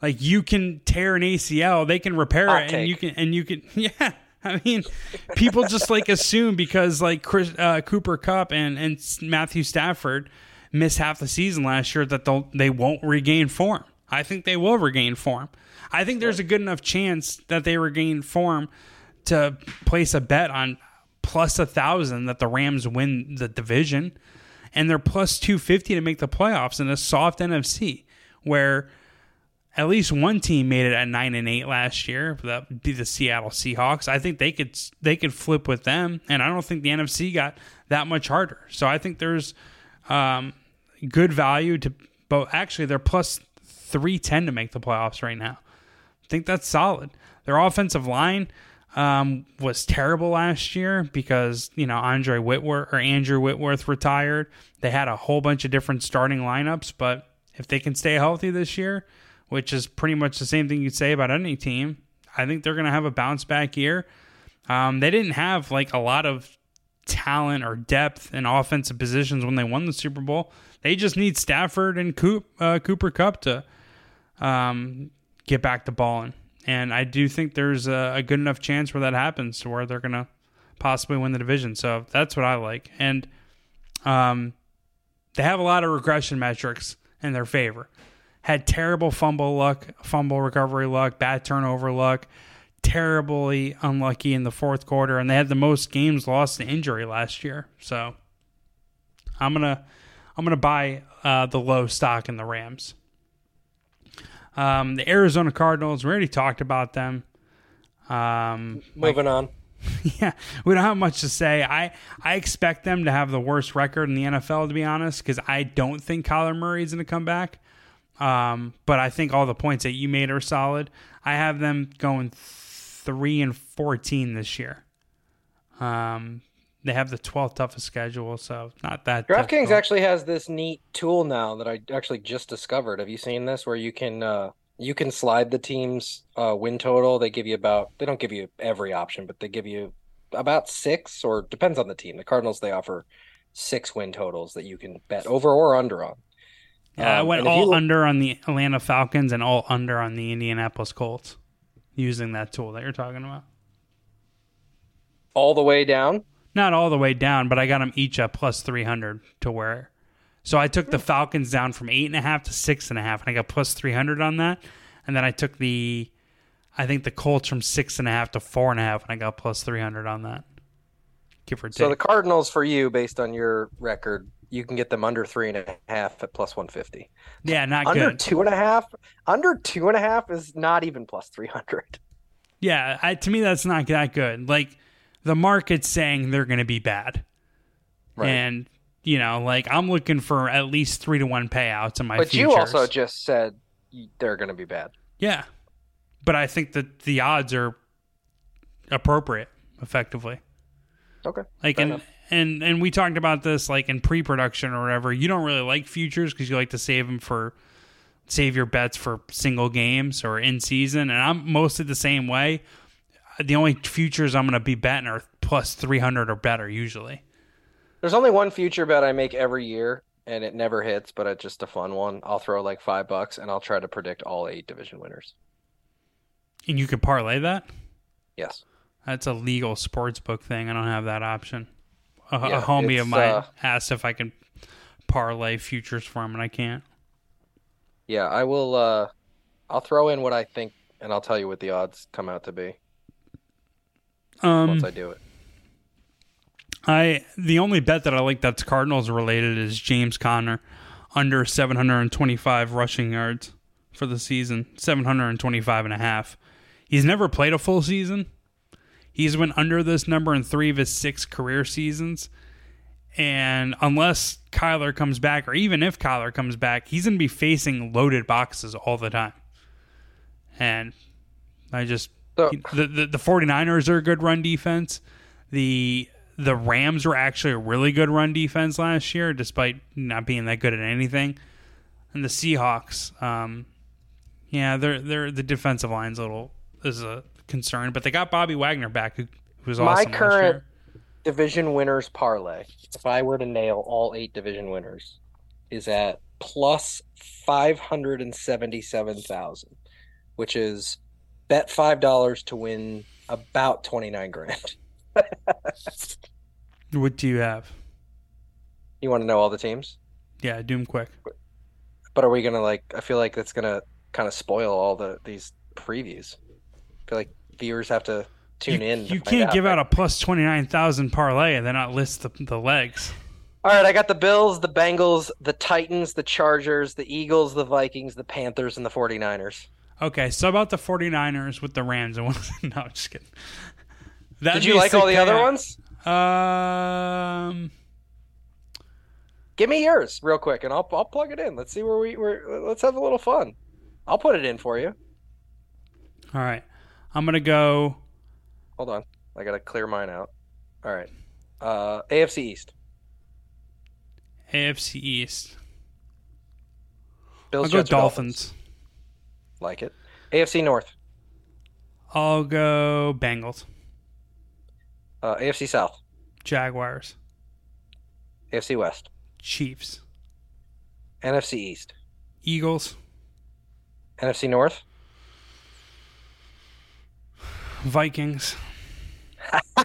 Like you can tear an ACL, they can repair Hot it, and you can and you can yeah. I mean, people just like assume because like Chris, uh, Cooper Kupp and and Matthew Stafford missed half the season last year that they'll they won't regain form. I think they will regain form. I think there's a good enough chance that they regain form to place a bet on plus a thousand that the Rams win the division, and they're plus two fifty to make the playoffs in a soft NFC where at least one team made it at nine and eight last year. That would be the Seattle Seahawks. I think they could they could flip with them, and I don't think the NFC got that much harder. So I think there's um, good value to. But actually, they're plus three ten to make the playoffs right now. I think that's solid. Their offensive line um, was terrible last year because you know Andre Whitworth or Andrew Whitworth retired. They had a whole bunch of different starting lineups, but if they can stay healthy this year, which is pretty much the same thing you'd say about any team, I think they're going to have a bounce back year. Um, they didn't have like a lot of talent or depth in offensive positions when they won the Super Bowl. They just need Stafford and Coop, uh, Cooper Kupp to um, get back to balling. And I do think there's a, a good enough chance where that happens to where they're going to possibly win the division. So that's what I like. And um, they have a lot of regression metrics in their favor. Had terrible fumble luck, fumble recovery luck, bad turnover luck, terribly unlucky in the fourth quarter, and they had the most games lost to injury last year. So I'm gonna I'm gonna buy uh, the low stock in the Rams. Um, the Arizona Cardinals, we already talked about them. Um, Moving on. yeah, we don't have much to say. I I expect them to have the worst record in the NFL, to be honest, because I don't think Kyler Murray is going to come back. Um, but I think all the points that you made are solid. I have them going three and fourteen this year. Um, they have the twelfth toughest schedule, so not that. DraftKings actually has this neat tool now that I actually just discovered. Have you seen this? Where you can uh, you can slide the team's uh, win total. They give you about they don't give you every option, but they give you about six or depends on the team. The Cardinals they offer six win totals that you can bet over or under on. Yeah, I Um, went if you all look- under on the Atlanta Falcons and all under on the Indianapolis Colts using that tool that you're talking about. all the way down. Not all the way down, but I got them each at plus 300 to where. So I took the hmm. Falcons down from eight and a half to six and a half, and I got plus 300 on that. And then I took the, I think the Colts from six and a half to four and a half, and I got plus 300 on that. Give or take. So the Cardinals for you, based on your record, you can get them under three and a half at plus one fifty. yeah, not Under good. two and a half, under two and a half is not even plus three hundred. Yeah, I, to me that's not that good. Like the market's saying they're going to be bad, and you know, like I'm looking for at least three to one payouts in my. But futures. you also just said they're going to be bad. yeah, but I think that the odds are appropriate, effectively. Okay. Like Fair and enough. and and we talked about this like in pre-production or whatever. You don't really like futures because you like to save them for save your bets for single games or in season. And I'm mostly the same way. The only futures I'm going to be betting are plus 300 or better usually. There's only one future bet I make every year, and it never hits, but it's just a fun one. I'll throw like five bucks, and I'll try to predict all eight division winners. And you could parlay that. Yes. That's a legal sports book thing. I don't have that option. A, a homie of mine uh, asked if I can parlay futures for him, and I can't. Yeah, I will. Uh, I'll throw in what I think, and I'll tell you what the odds come out to be Um, once I do it. I the only bet that I like that's Cardinals related is James Conner under 725 rushing yards for the season, 725 and a half. He's never played a full season. He's went under this number in 3 of his 6 career seasons And unless Kyler comes back, or even if Kyler comes back, he's going to be facing loaded boxes all the time. And I just So- the, the the 49ers are a good run defense. The the Rams were actually a really good run defense last year, despite not being that good at anything. And the Seahawks, um, yeah, they're they're the defensive line's a little is a concern, but they got Bobby Wagner back, who, who was My awesome last current-. Division winners parlay. If I were to nail all eight division winners, is at plus five hundred and seventy-seven thousand, which is bet five dollars to win about twenty-nine grand. What do you have? You want to know all the teams? Yeah, do 'em quick. But are we gonna like? I feel like that's gonna kind of spoil all the these previews. I feel like viewers have to tune you, in. You can't give right? out a plus twenty nine thousand parlay and then not list the, the legs. All right, I got the Bills, the Bengals, the Titans, the Chargers, the Eagles, the Vikings, the Panthers, and the 49ers. Okay, so about the 49ers with the Rams and no, I'm just kidding. That'd Did you like all the other ones? Um, Give me yours real quick, and I'll I'll plug it in. Let's see where we where. Let's have a little fun. I'll put it in for you. all right. I'm gonna go. Hold on, I gotta clear mine out. All right, uh, AFC East. AFC East. Bills, I'll go Jets, or Dolphins. Like it. AFC North. I'll go Bengals. Uh, AFC South. Jaguars. AFC West. Chiefs. NFC East. Eagles. NFC North. Vikings.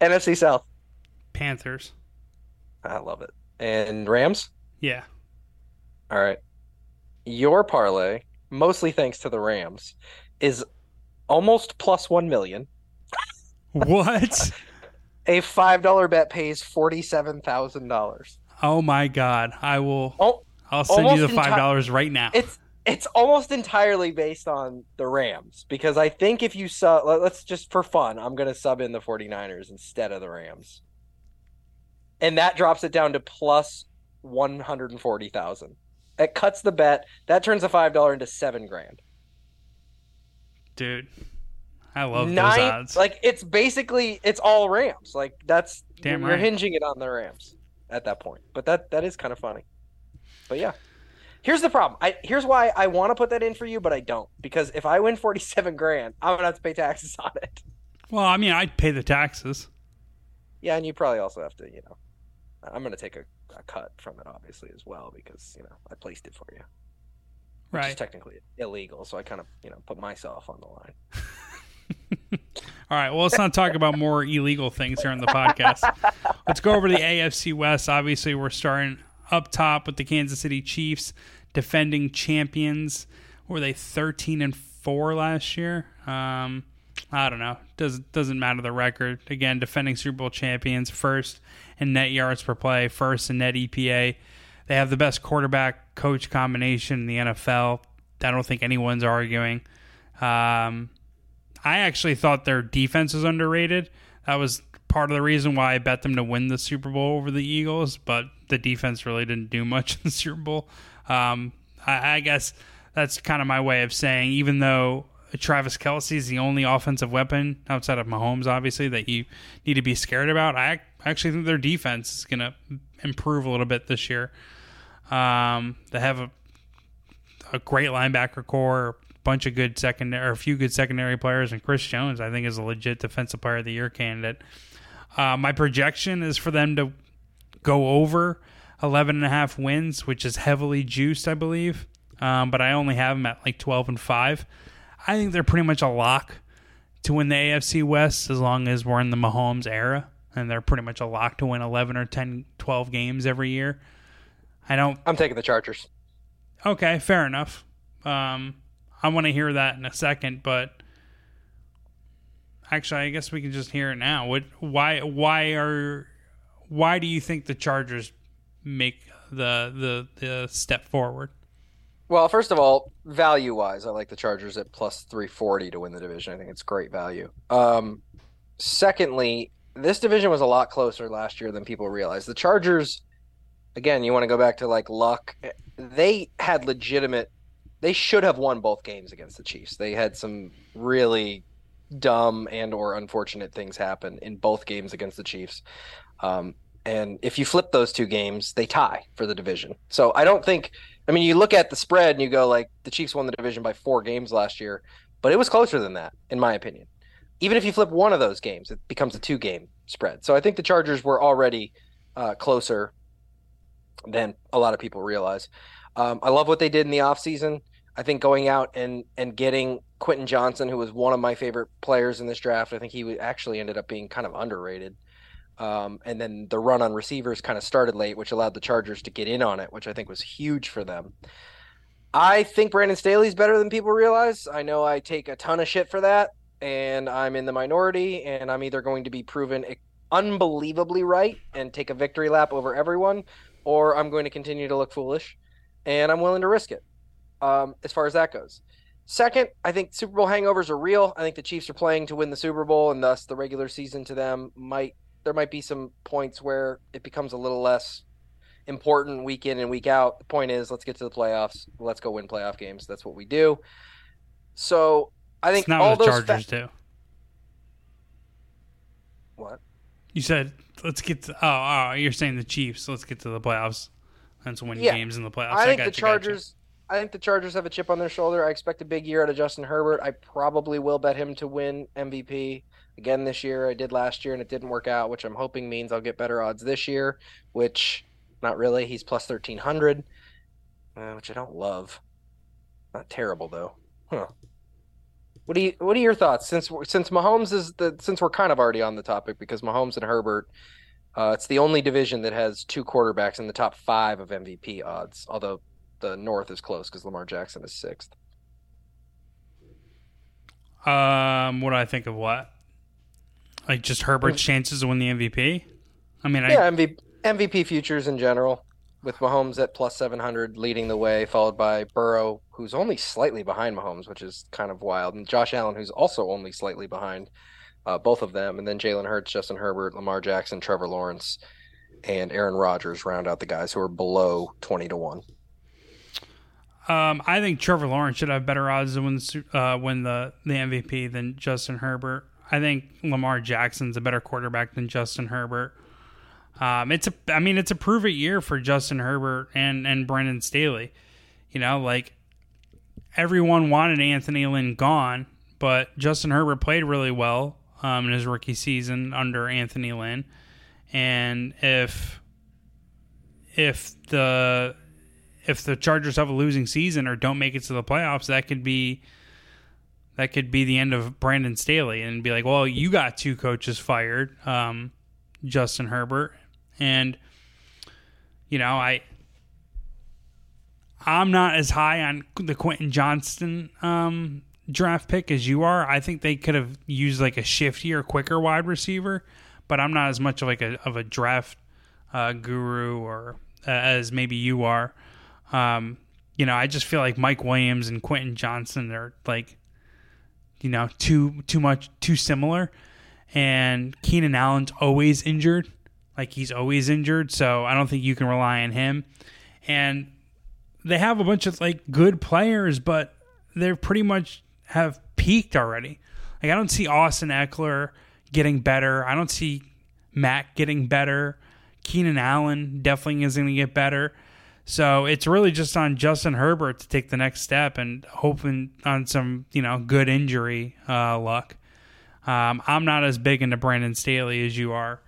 NFC South. Panthers. I love it. And Rams. Yeah. All right. Your parlay, mostly thanks to the Rams, is almost plus 1 million. What? A $5 bet pays $47,000. oh my God! I will. Oh, I'll send you the five enti- dollars right now. it's it's almost entirely based on the Rams because I think if you sub let- let's just for fun, I'm going to sub in the 49ers instead of the Rams. And that drops it down to plus 140,000. It cuts the bet. That turns a $5 into 7 grand. Dude, I love nine those odds. like it's basically it's all Rams. Like that's Damn you're right. hinging it on the Rams at that point. But that that is kind of funny. But yeah. Here's the problem. I here's why I want to put that in for you, but I don't. Because if I win forty seven grand, I'm gonna have to pay taxes on it. well, I mean, I'd pay the taxes. Yeah, and you probably also have to, you know I'm gonna take a, a cut from it obviously as well because, you know, I placed it for you. Which is technically illegal, so I kind of, you know, put myself on the line. All right. Well, let's not talk about more illegal things here on the podcast. Let's go over to the AFC West. Obviously, we're starting up top with the Kansas City Chiefs, defending champions. Were they thirteen and four last year? Um, I don't know. Doesn't doesn't matter the record. Again, defending Super Bowl champions, first in net yards per play, first in net EPA. They have the best quarterback coach combination in the NFL. I don't think anyone's arguing. Um, I actually thought their defense was underrated. That was part of the reason why I bet them to win the Super Bowl over the Eagles, but the defense really didn't do much in the Super Bowl. Um, I, I guess that's kind of my way of saying, even though Travis Kelce is the only offensive weapon outside of Mahomes, obviously, that you need to be scared about, I actually think their defense is going to improve a little bit this year. Um, they have a a great linebacker core, a bunch of good secondary, or a few good secondary players, and Chris Jones, I think, is a legit defensive player of the year candidate. Uh, my projection is for them to go over 11 and a half wins, which is heavily juiced, I believe. Um, but I only have them at like 12 and 5. I think they're pretty much a lock to win the AFC West as long as we're in the Mahomes era. And they're pretty much a lock to win 11 or 10, 12 games every year. I don't I'm taking the Chargers. Okay, fair enough. Um, I want to hear that in a second, but actually, I guess we can just hear it now. What? Why? Why are? Why do you think the Chargers make the the the step forward? Well, first of all, value wise, I like the Chargers at plus 340 to win the division. I think it's great value. Um, secondly, this division was a lot closer last year than people realize. The Chargers, again, you want to go back to like luck. They had legitimate. They should have won both games against the Chiefs. They had some really dumb and or unfortunate things happen in both games against the Chiefs. Um, and if you flip those two games, they tie for the division. So I don't think. I mean, you look at the spread and you go like the Chiefs won the division by four games last year, but it was closer than that, in my opinion. Even if you flip one of those games, it becomes a two-game spread. So I think the Chargers were already uh, closer than a lot of people realize. Um, I love what they did in the offseason. I think going out and and getting Quentin Johnston, who was one of my favorite players in this draft, I think he actually ended up being kind of underrated. Um, and then the run on receivers kind of started late, which allowed the Chargers to get in on it, which I think was huge for them. I think Brandon Staley's better than people realize. I know I take a ton of shit for that, and I'm in the minority, and I'm either going to be proven unbelievably right and take a victory lap over everyone, or I'm going to continue to look foolish, and I'm willing to risk it. Um, as far as that goes. Second, I think Super Bowl hangovers are real. I think the Chiefs are playing to win the Super Bowl, and thus the regular season to them might there might be some points where it becomes a little less important week in and week out. The point is, let's get to the playoffs. Let's go win playoff games. That's what we do. So I think It's not all what the those Chargers fa- do. what You said let's get to. Oh, oh, you're saying the Chiefs. Let's get to the playoffs. Let's win Yeah. games in the playoffs. I think the gotcha. Chargers. I think the Chargers have a chip on their shoulder. I expect a big year out of Justin Herbert. I probably will bet him to win MVP again this year. I did last year and it didn't work out, which I'm hoping means I'll get better odds this year. Which, not really. He's plus thirteen hundred, uh, which I don't love. Not terrible though. Huh. What do you What are your thoughts since since Mahomes is the since we're kind of already on the topic because Mahomes and Herbert. Uh, it's the only division that has two quarterbacks in the top five of MVP odds, although the North is close because Lamar Jackson is sixth. Um, what do I think of what? Like just Herbert's chances to win the MVP? I mean, I, Yeah, MVP, MVP futures in general, with Mahomes at plus 700 leading the way, followed by Burrow, who's only slightly behind Mahomes, which is kind of wild, and Josh Allen, who's also only slightly behind uh, both of them, and then Jalen Hurts, Justin Herbert, Lamar Jackson, Trevor Lawrence, and Aaron Rodgers round out the guys who are below 20 to 1. um, I think Trevor Lawrence should have better odds to win the uh, win the the MVP than Justin Herbert. I think Lamar Jackson's a better quarterback than Justin Herbert. Um, it's a, I mean, it's a prove it year for Justin Herbert and and Brandon Staley. You know, like everyone wanted Anthony Lynn gone, but Justin Herbert played really well um, in his rookie season under Anthony Lynn, and if if the if the Chargers have a losing season or don't make it to the playoffs, that could be that could be the end of Brandon Staley and be like, well, you got two coaches fired, um, Justin Herbert, and you know, I I'm not as high on the Quentin Johnston um, draft pick as you are. I think they could have used like a shiftier, quicker wide receiver, but I'm not as much of like a of a draft uh, guru or uh, as maybe you are. Um, you know, I just feel like Mike Williams and Quentin Johnston are like, you know, too too much too similar. And Keenan Allen's always injured, like he's always injured. So I don't think you can rely on him. And they have a bunch of like good players, but they're pretty much have peaked already. Like I don't see Austin Ekeler getting better. I don't see Matt getting better. Keenan Allen definitely is going to get better. So it's really just on Justin Herbert to take the next step and hoping on some you know good injury uh, luck. Um, I'm not as big into Brandon Staley as you are,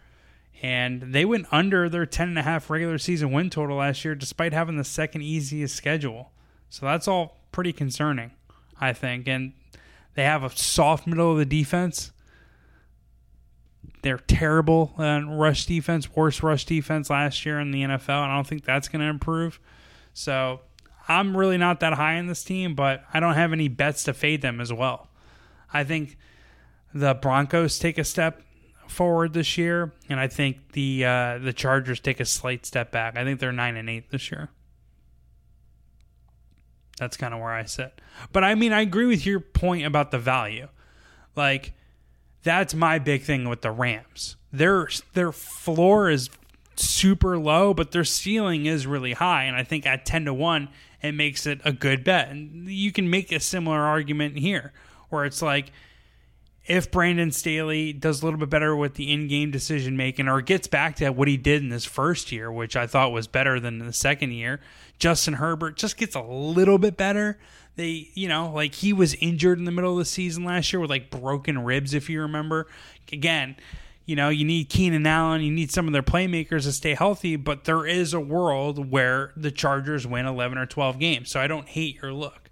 and they went under their ten and a half regular season win total last year, despite having the second easiest schedule. So that's all pretty concerning, I think. And they have a soft middle of the defense. They're terrible on rush defense, worst rush defense last year in the NFL, and I don't think that's going to improve. So I'm really not that high in this team, but I don't have any bets to fade them as well. I think the Broncos take a step forward this year, and I think the uh, the Chargers take a slight step back. I think they're nine and eight this year. That's kind of where I sit. But I mean, I agree with your point about the value. Like, that's my big thing with the Rams. their their floor is super low, but their ceiling is really high. And I think at ten to one, it makes it a good bet. And you can make a similar argument here, where it's like if Brandon Staley does a little bit better with the in-game decision making, or gets back to what he did in his first year, which I thought was better than the second year, Justin Herbert just gets a little bit better. They, you know, like he was injured in the middle of the season last year with like broken ribs, if you remember. Again, you know, you need Keenan Allen, you need some of their playmakers to stay healthy, but there is a world where the Chargers win 11 or 12 games. So I don't hate your look.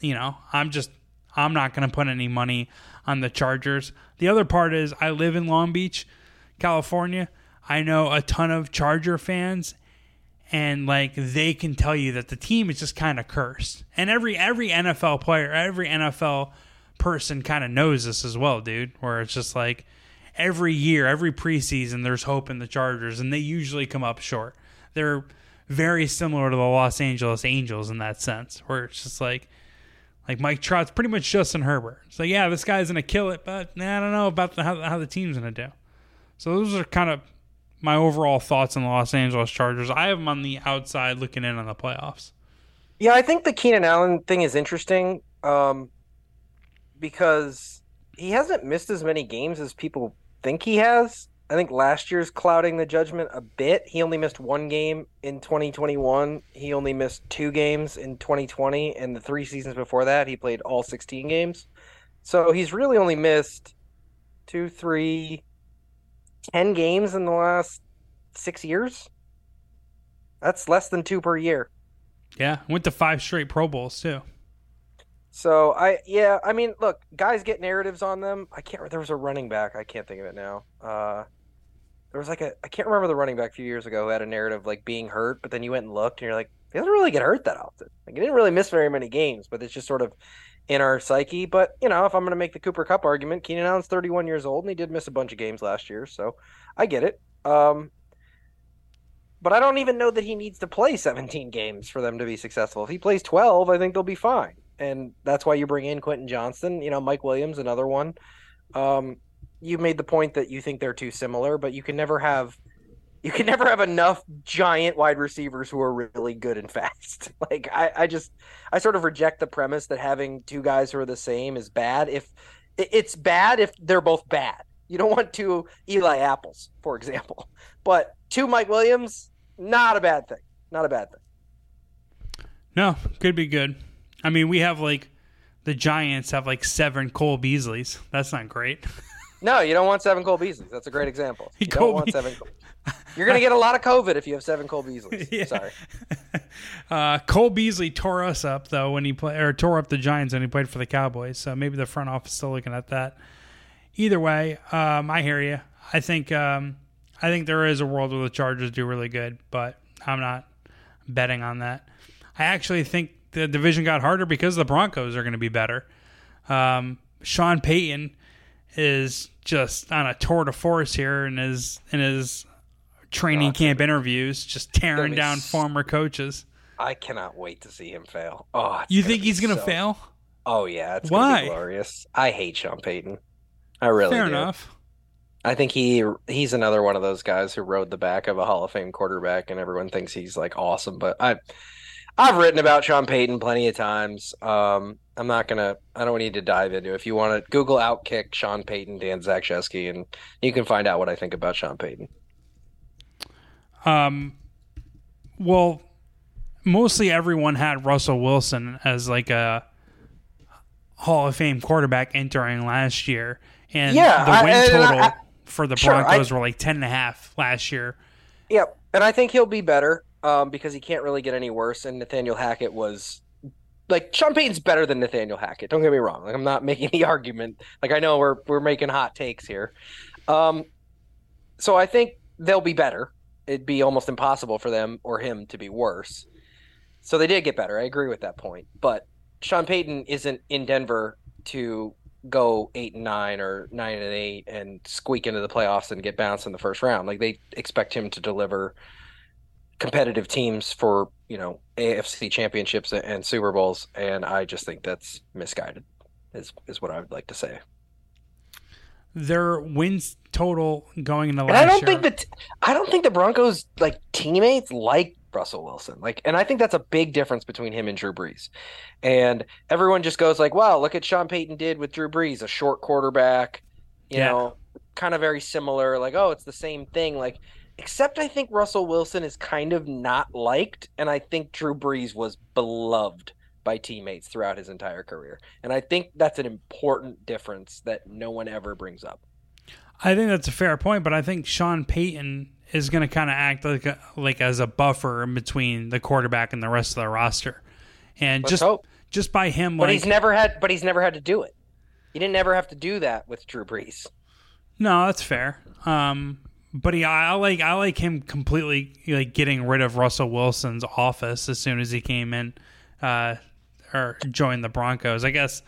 You know, I'm just, I'm not going to put any money on the Chargers. The other part is I live in Long Beach, California. I know a ton of Charger fans and like they can tell you that the team is just kind of cursed. And every every NFL player, every NFL person kind of knows this as well, dude, where it's just like every year, every preseason there's hope in the Chargers and they usually come up short. They're very similar to the Los Angeles Angels in that sense, where it's just like like Mike Trout's pretty much Justin Herbert. So yeah, this guy's gonna kill it, but nah, I don't know about the, how how the team's gonna do. So those are kind of my overall thoughts on the Los Angeles Chargers. I have them on the outside looking in on the playoffs. Yeah, I think the Keenan Allen thing is interesting um, because he hasn't missed as many games as people think he has. I think last year's clouding the judgment a bit. He only missed one game in 2021. He only missed two games in 2020, and the three seasons before that, he played all 16 games. So he's really only missed two, three, 10 games in the last six years. That's less than two per year. Yeah, went to five straight Pro Bowls too. So I yeah, I mean, look, guys get narratives on them. I can't. There was a running back. I can't think of it now. Uh, there was like a I can't remember the running back a few years ago who had a narrative like being hurt, but then you went and looked and you're like, he doesn't really get hurt that often. Like he didn't really miss very many games, but it's just sort of in our psyche. But you know, if I'm going to make the Cooper Kupp argument, Keenan Allen's 31 years old and he did miss a bunch of games last year, so I get it. Um, but I don't even know that he needs to play 17 games for them to be successful. If he plays 12, I think they'll be fine, and that's why you bring in Quentin Johnston. You know, Mike Williams, another one. Um, you made the point that you think they're too similar, but you can never have you can never have enough giant wide receivers who are really good and fast. Like I, I just I sort of reject the premise that having two guys who are the same is bad. If it's bad if they're both bad. You don't want two Eli Apples, for example. But two Mike Williams, not a bad thing. Not a bad thing. No, could be good. I mean, we have like the Giants have like seven Cole Beasleys. That's not great. No, you don't want seven Cole Beasleys. That's a great example. You don't want seven. Cole. You're gonna get a lot of COVID if you have seven Cole Beasleys. Yeah. Sorry. Uh, Cole Beasley tore us up though when he played, or tore up the Giants when he played for the Cowboys. So maybe the front office is still looking at that. Either way, um, I hear you. I think um, I think there is a world where the Chargers do really good, but I'm not betting on that. I actually think the division got harder because the Broncos are going to be better. Um, Sean Payton is just on a tour de force here in his in his training oh, camp interviews, just tearing down s- former coaches. I cannot wait to see him fail. Oh, you think he's going to so... fail? Oh yeah, it's Why? glorious. I hate Sean Payton. I really fair do. enough. I think he he's another one of those guys who rode the back of a Hall of Fame quarterback, and everyone thinks he's like awesome. But I, I've written about Sean Payton plenty of times. Um, I'm not gonna. I don't need to dive into. It. If you want to Google Outkick Sean Payton, Dan Zaksheske, and you can find out what I think about Sean Payton. Um, well, mostly everyone had Russell Wilson as like a Hall of Fame quarterback entering last year, and yeah, the win I, total I, for the sure, Broncos I, were like ten and a half last year. Yep, and I think he'll be better um, because he can't really get any worse. And Nathaniel Hackett was like Sean Payton's better than Nathaniel Hackett. Don't get me wrong. Like I'm not making the argument. Like I know we're we're making hot takes here. Um, so I think they'll be better. It'd be almost impossible for them or him to be worse. So they did get better. I agree with that point. But Sean Payton isn't in Denver to go eight and nine or nine and eight and squeak into the playoffs and get bounced in the first round. Like they expect him to deliver competitive teams for you know AFC championships and Super Bowls, and I just think that's misguided. Is is what I would like to say. their wins total going into last And I don't year. think that I don't think the Broncos like teammates like Russell Wilson. Like, and I think that's a big difference between him and Drew Brees. And everyone just goes like, "Wow, look at Sean Payton did with Drew Brees, a short quarterback." You Yeah. know, kind of very similar. Like, oh, it's the same thing. Like, except I think Russell Wilson is kind of not liked, and I think Drew Brees was beloved by teammates throughout his entire career. And I think that's an important difference that no one ever brings up. I think that's a fair point, but I think Sean Payton is going to kind of act like a, like as a buffer in between the quarterback and the rest of the roster, and Let's just hope. just by him, But like he's never had. But he's never had to do it. He didn't ever have to do that with Drew Brees. no, that's fair. Um, but he, I like I like him completely like getting rid of Russell Wilson's office as soon as he came in, uh, or joined the Broncos. I guess.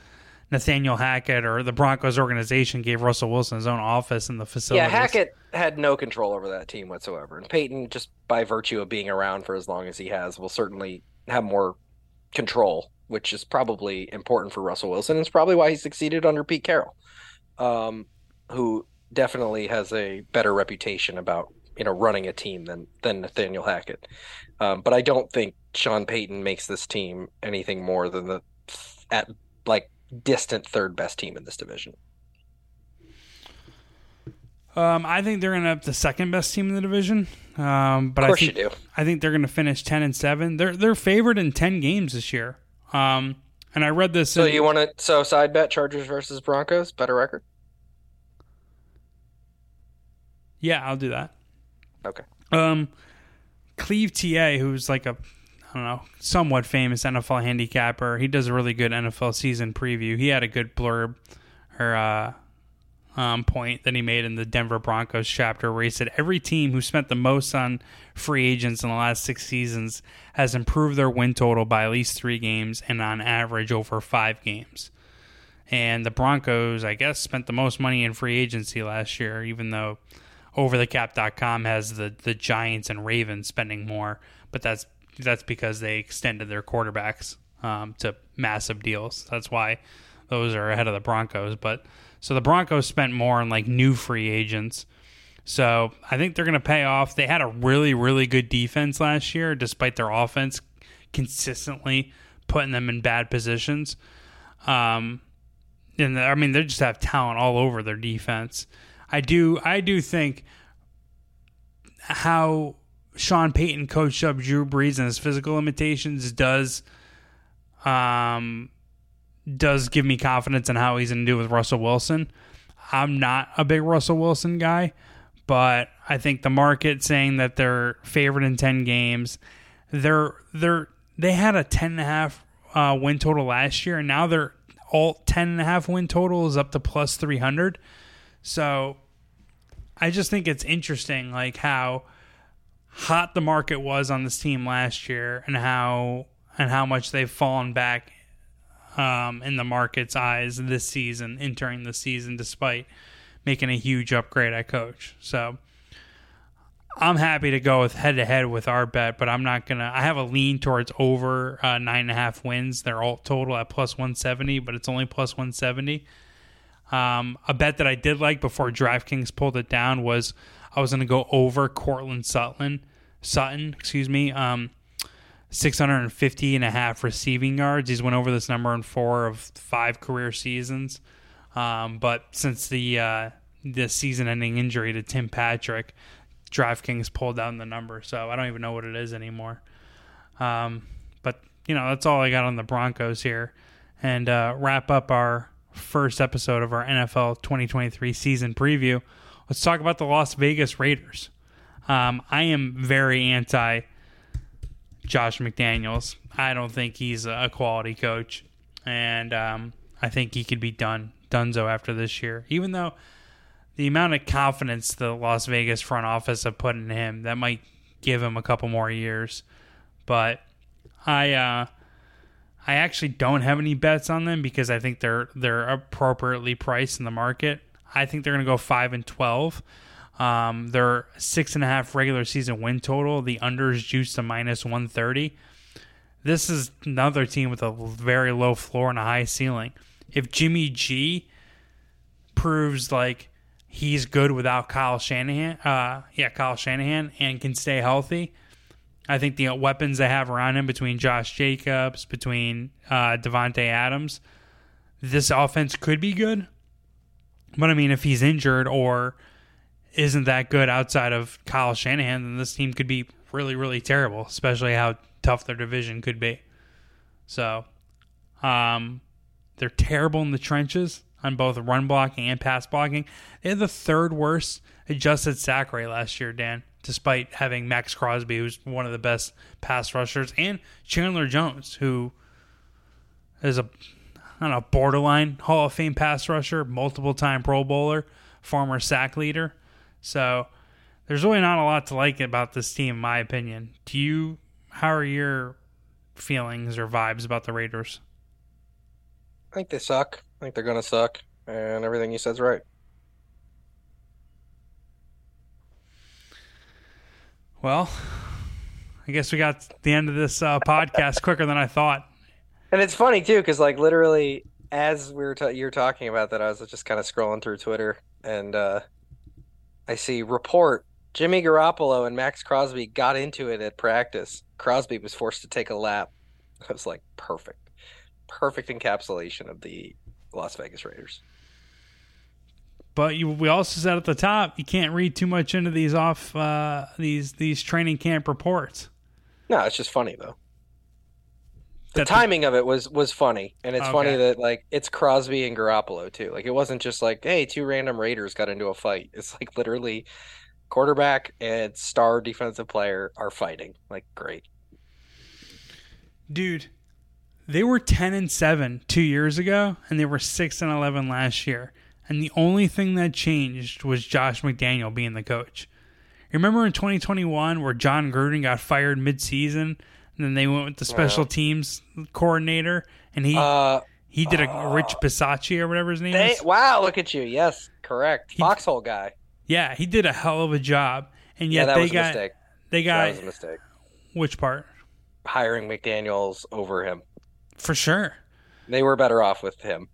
Nathaniel Hackett or the Broncos organization gave Russell Wilson his own office in the facility. Yeah, Hackett had no control over that team whatsoever, and Payton, just by virtue of being around for as long as he has, will certainly have more control, which is probably important for Russell Wilson. It's probably why he succeeded under Pete Carroll, um, who definitely has a better reputation about you know running a team than than Nathaniel Hackett. Um, but I don't think Sean Payton makes this team anything more than the at like distant third best team in this division. Um, I think they're going to have the second best team in the division. Um, but Of course I think you do. I think they're going to finish ten and seven. They're they're favored in ten games this year. Um, and I read this. So in- you want to so side bet Chargers versus Broncos better record? Yeah, I'll do that. Okay. Um, Cleve Ta, who's like a I don't know, somewhat famous NFL handicapper. He does a really good NFL season preview. He had a good blurb or uh, um, point that he made in the Denver Broncos chapter where he said every team who spent the most on free agents in the last six seasons has improved their win total by at least three games and on average over five games. And the Broncos, I guess, spent the most money in free agency last year, even though overthecap.com has the, the Giants and Ravens spending more, but that's that's because they extended their quarterbacks um, to massive deals. That's why those are ahead of the Broncos. But so the Broncos spent more on like new free agents. So I think they're going to pay off. They had a really, really good defense last year, despite their offense consistently putting them in bad positions. Um, and I mean, they just have talent all over their defense. I do, I do think how Sean Payton coached up Drew Brees and his physical limitations does, um, does give me confidence in how he's going to do with Russell Wilson. I'm not a big Russell Wilson guy, but I think the market saying that they're favored in 10 games, they're they're they had a 10 and a half uh, win total last year and now they're all 10 and a half win total is up to plus 300. So I just think it's interesting like how hot the market was on this team last year and how and how much they've fallen back um, in the market's eyes this season, entering the season, despite making a huge upgrade at coach. So I'm happy to go with head to head with our bet, but I'm not gonna. I have a lean towards over uh, nine and a half wins. They're all total at plus 170, but it's only plus 170. Um, a bet that I did like before DraftKings pulled it down was I was going to go over Courtland Sutton, Sutton, excuse me, um, 650 and a half receiving yards. He's went over this number in four of five career seasons. Um, but since the uh, the season-ending injury to Tim Patrick, DraftKings pulled down the number, so I don't even know what it is anymore. Um, but you know, that's all I got on the Broncos here, and uh, wrap up our first episode of our NFL 2023 season preview. Let's talk about the Las Vegas Raiders. Um, I am very anti Josh McDaniels. I don't think he's a quality coach, and um, I think he could be done, Dunzo after this year. Even though the amount of confidence the Las Vegas front office have put in him, that might give him a couple more years. But I, uh, I actually don't have any bets on them because I think they're they're appropriately priced in the market. I think they're going to go five and twelve. Um, their six and a half regular season win total. The under is juiced to minus one thirty. This is another team with a very low floor and a high ceiling. If Jimmy G proves like he's good without Kyle Shanahan. Uh, yeah, Kyle Shanahan, and can stay healthy. I think the weapons they have around him between Josh Jacobs, between uh, Davante Adams, this offense could be good. But I mean, if he's injured or isn't that good outside of Kyle Shanahan, then this team could be really, really terrible, especially how tough their division could be. So, um, they're terrible in the trenches on both run blocking and pass blocking. They had the third worst adjusted sack rate last year, Dan, despite having Maxx Crosby, who's one of the best pass rushers, and Chandler Jones, who is a I don't know, borderline Hall of Fame pass rusher, multiple time Pro Bowler, former sack leader. So there's really not a lot to like about this team, in my opinion. Do you? How are your feelings or vibes about the Raiders? I think they suck. I think they're gonna suck, and everything you said's right. Well, I guess we got the end of this uh, podcast quicker than I thought. And it's funny too, because like literally, as we were you're talking about that, I was just kind of scrolling through Twitter, and uh, I see report Jimmy Garoppolo and Maxx Crosby got into it at practice. Crosby was forced to take a lap. I was like, perfect, perfect encapsulation of the Las Vegas Raiders. But you, we also said at the top, you can't read too much into these off uh, these these training camp reports. No, it's just funny though. The timing the... of it was was funny, and it's okay. funny that like it's Crosby and Garoppolo too. Like it wasn't just like, hey, two random Raiders got into a fight. It's like literally quarterback and star defensive player are fighting. Like great, dude. They were ten and seven two years ago, and they were six and eleven last year and the only thing that changed was Josh McDaniel being the coach. Remember in 2021 where Jon Gruden got fired mid-season, and then they went with the special yeah. teams coordinator, and he uh, he did a uh, Rich Bisaccia or whatever his name they, is. Wow, look at you! Yes, correct. Foxhole guy. Yeah, he did a hell of a job, and yet yeah, they got they got that was a mistake. Which part? Hiring McDaniels over him. For sure. They were better off with him.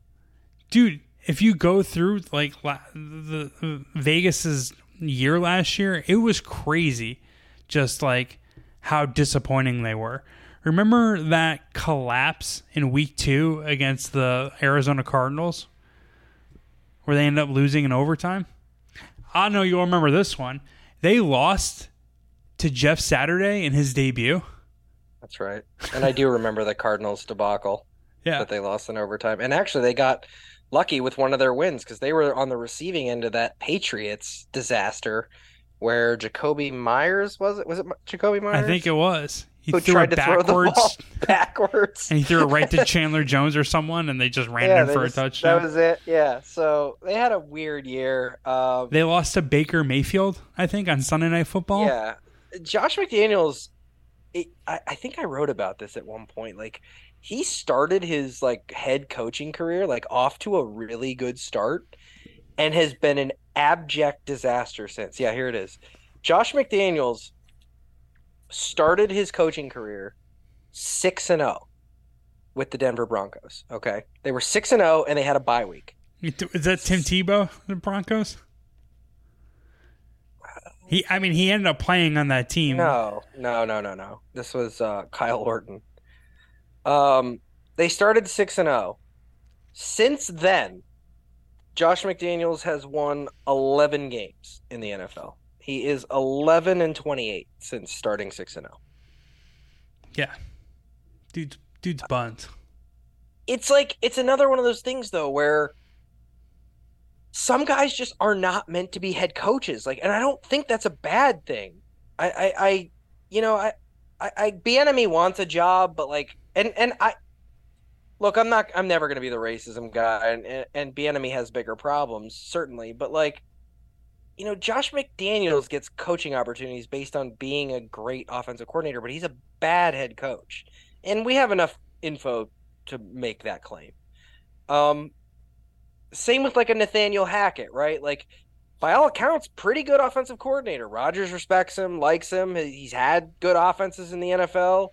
Dude, if you go through like the, the Vegas's year last year, it was crazy. Just like how disappointing they were. Remember that collapse in week two against the Arizona Cardinals, where they ended up losing in overtime? I know you'll remember this one. They lost to Jeff Saturday in his debut. That's right. And I do remember the Cardinals debacle. Yeah. That they lost in overtime. And actually, they got lucky with one of their wins because they were on the receiving end of that Patriots disaster where Jakobi Meyers was it? Was it Jakobi Meyers? I think it was. He Who tried to backwards, throw the ball backwards, and he threw it right to Chandler Jones or someone, and they just ran yeah, in for just, a touchdown. That was it. Yeah. So they had a weird year. Um, they lost to Baker Mayfield, I think, on Sunday Night Football. Yeah. Josh McDaniels. It, I, I think I wrote about this at one point. Like he started his like head coaching career like off to a really good start and has been an abject disaster since. Yeah, here it is. Josh McDaniels started his coaching career 6 and 0 with the Denver Broncos, okay? They were 6 and 0 and they had a bye week. Is that Tim Tebow, the Broncos? He, I mean, he ended up playing on that team. No, no, no, no, no. This was uh, Kyle Orton. Um, they started six and zero. Oh. Since then, Josh McDaniels has won eleven games in the NFL. He is eleven and twenty eight since starting six and zero. Oh. Yeah, dude, dude's buns. It's like it's another one of those things though where some guys just are not meant to be head coaches. Like, and I don't think that's a bad thing. I, I, I you know, I, I, I Bieniemy wants a job, but like and and I look, I'm not, I'm never going to be the racism guy, and and, and Bieniemy has bigger problems certainly, but like, you know, Josh McDaniels gets coaching opportunities based on being a great offensive coordinator, but he's a bad head coach, and we have enough info to make that claim. Um, same with like a Nathaniel Hackett, right? Like, by all accounts, pretty good offensive coordinator. Rodgers respects him, likes him. He's had good offenses in the NFL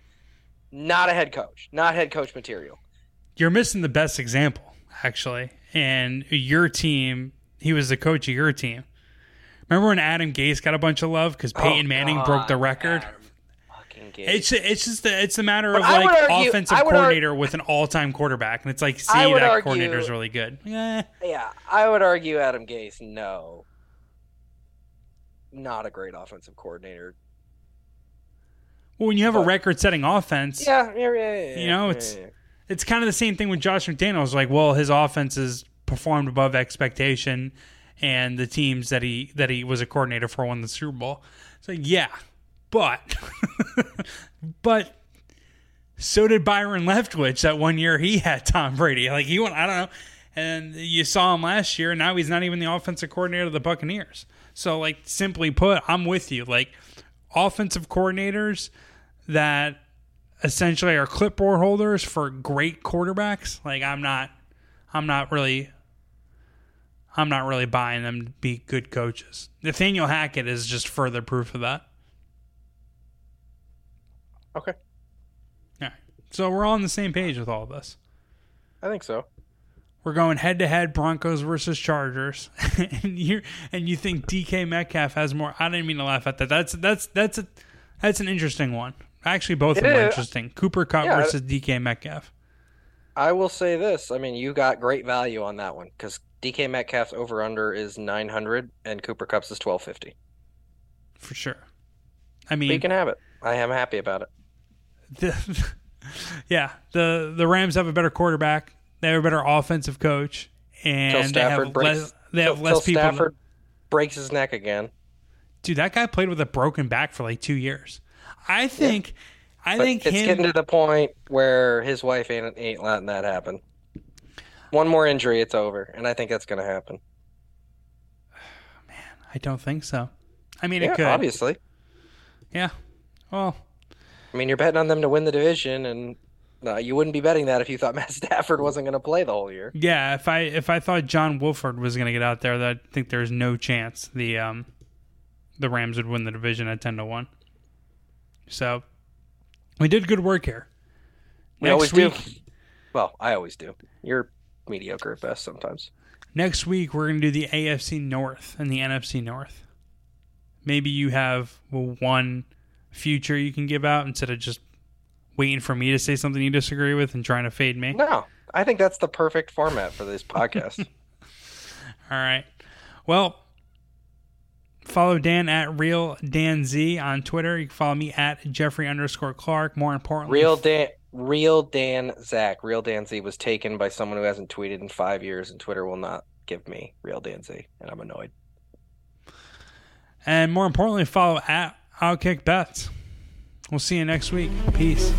not a head coach, not head coach material. You're missing the best example, actually. And your team he was the coach of your team. Remember when Adam Gase got a bunch of love because Peyton Oh, Manning God, broke the record? Adam. It's it's just the, it's a matter But of I like argue- offensive I would ar- coordinator with an all time quarterback, and it's like, see, that argue- coordinator's really good. Yeah. yeah, I would argue Adam Gase. No, not a great offensive coordinator. Well, when you have a record setting offense, Yeah, yeah, yeah, yeah, You know, it's- it's kind of the same thing with Josh McDaniels. Like, well, his offense has performed above expectation, and the teams that he that he was a coordinator for won the Super Bowl. So yeah, but but so did Byron Leftwich that one year he had Tom Brady. Like he went, I don't know, and you saw him last year, and now he's not even the offensive coordinator of the Buccaneers. So like, simply put, I'm with you. Like offensive coordinators that essentially are clipboard holders for great quarterbacks. Like I'm not I'm not really I'm not really buying them to be good coaches. Nathaniel Hackett is just further proof of that. Okay, All right. So we're all on the same page with all of this. I think so. We're going head to head Broncos versus Chargers. and you and you think DK Metcalf has more I didn't mean to laugh at that. That's that's that's a that's an interesting one. Actually both of them are interesting. Cooper Kupp Yeah. versus DK Metcalf. I will say this. I mean, you got great value on that one because DK Metcalf's over under is 900 and Cooper Kupp's is 1250. For sure. I mean, you can have it. I am happy about it. the, yeah, the the Rams have a better quarterback. They have a better offensive coach, and they have breaks. less. They have till, less till people. Stafford breaks his neck again. Dude, that guy played with a broken back for like two years. I think. I But think it's him. getting to the point where his wife ain't ain't letting that happen. One more injury, it's over, and I think that's going to happen. Man, I don't think so. I mean, it could. obviously. Yeah. Well, I mean, you're betting on them to win the division, and no, you wouldn't be betting that if you thought Matt Stafford wasn't going to play the whole year. yeah. If I if I thought John Wolford was going to get out there, that I think there's no chance the um the Rams would win the division at ten to one. So we did good work here. We always do. Well, I always do. You're mediocre at best sometimes. Next week, we're going to do the AFC North and the NFC North. Maybe you have one future you can give out instead of just waiting for me to say something you disagree with and trying to fade me. No, I think that's the perfect format for this podcast. All right. Well, follow Dan at Real Dan Z on Twitter. You can follow me at Jeffrey underscore Clark. More importantly, Real Dan, real Dan Zach, real Dan Z was taken by someone who hasn't tweeted in five years, and Twitter will not give me real Dan Z, and I'm annoyed. and more importantly, follow at OutKick Bets. We'll see you next week. Peace.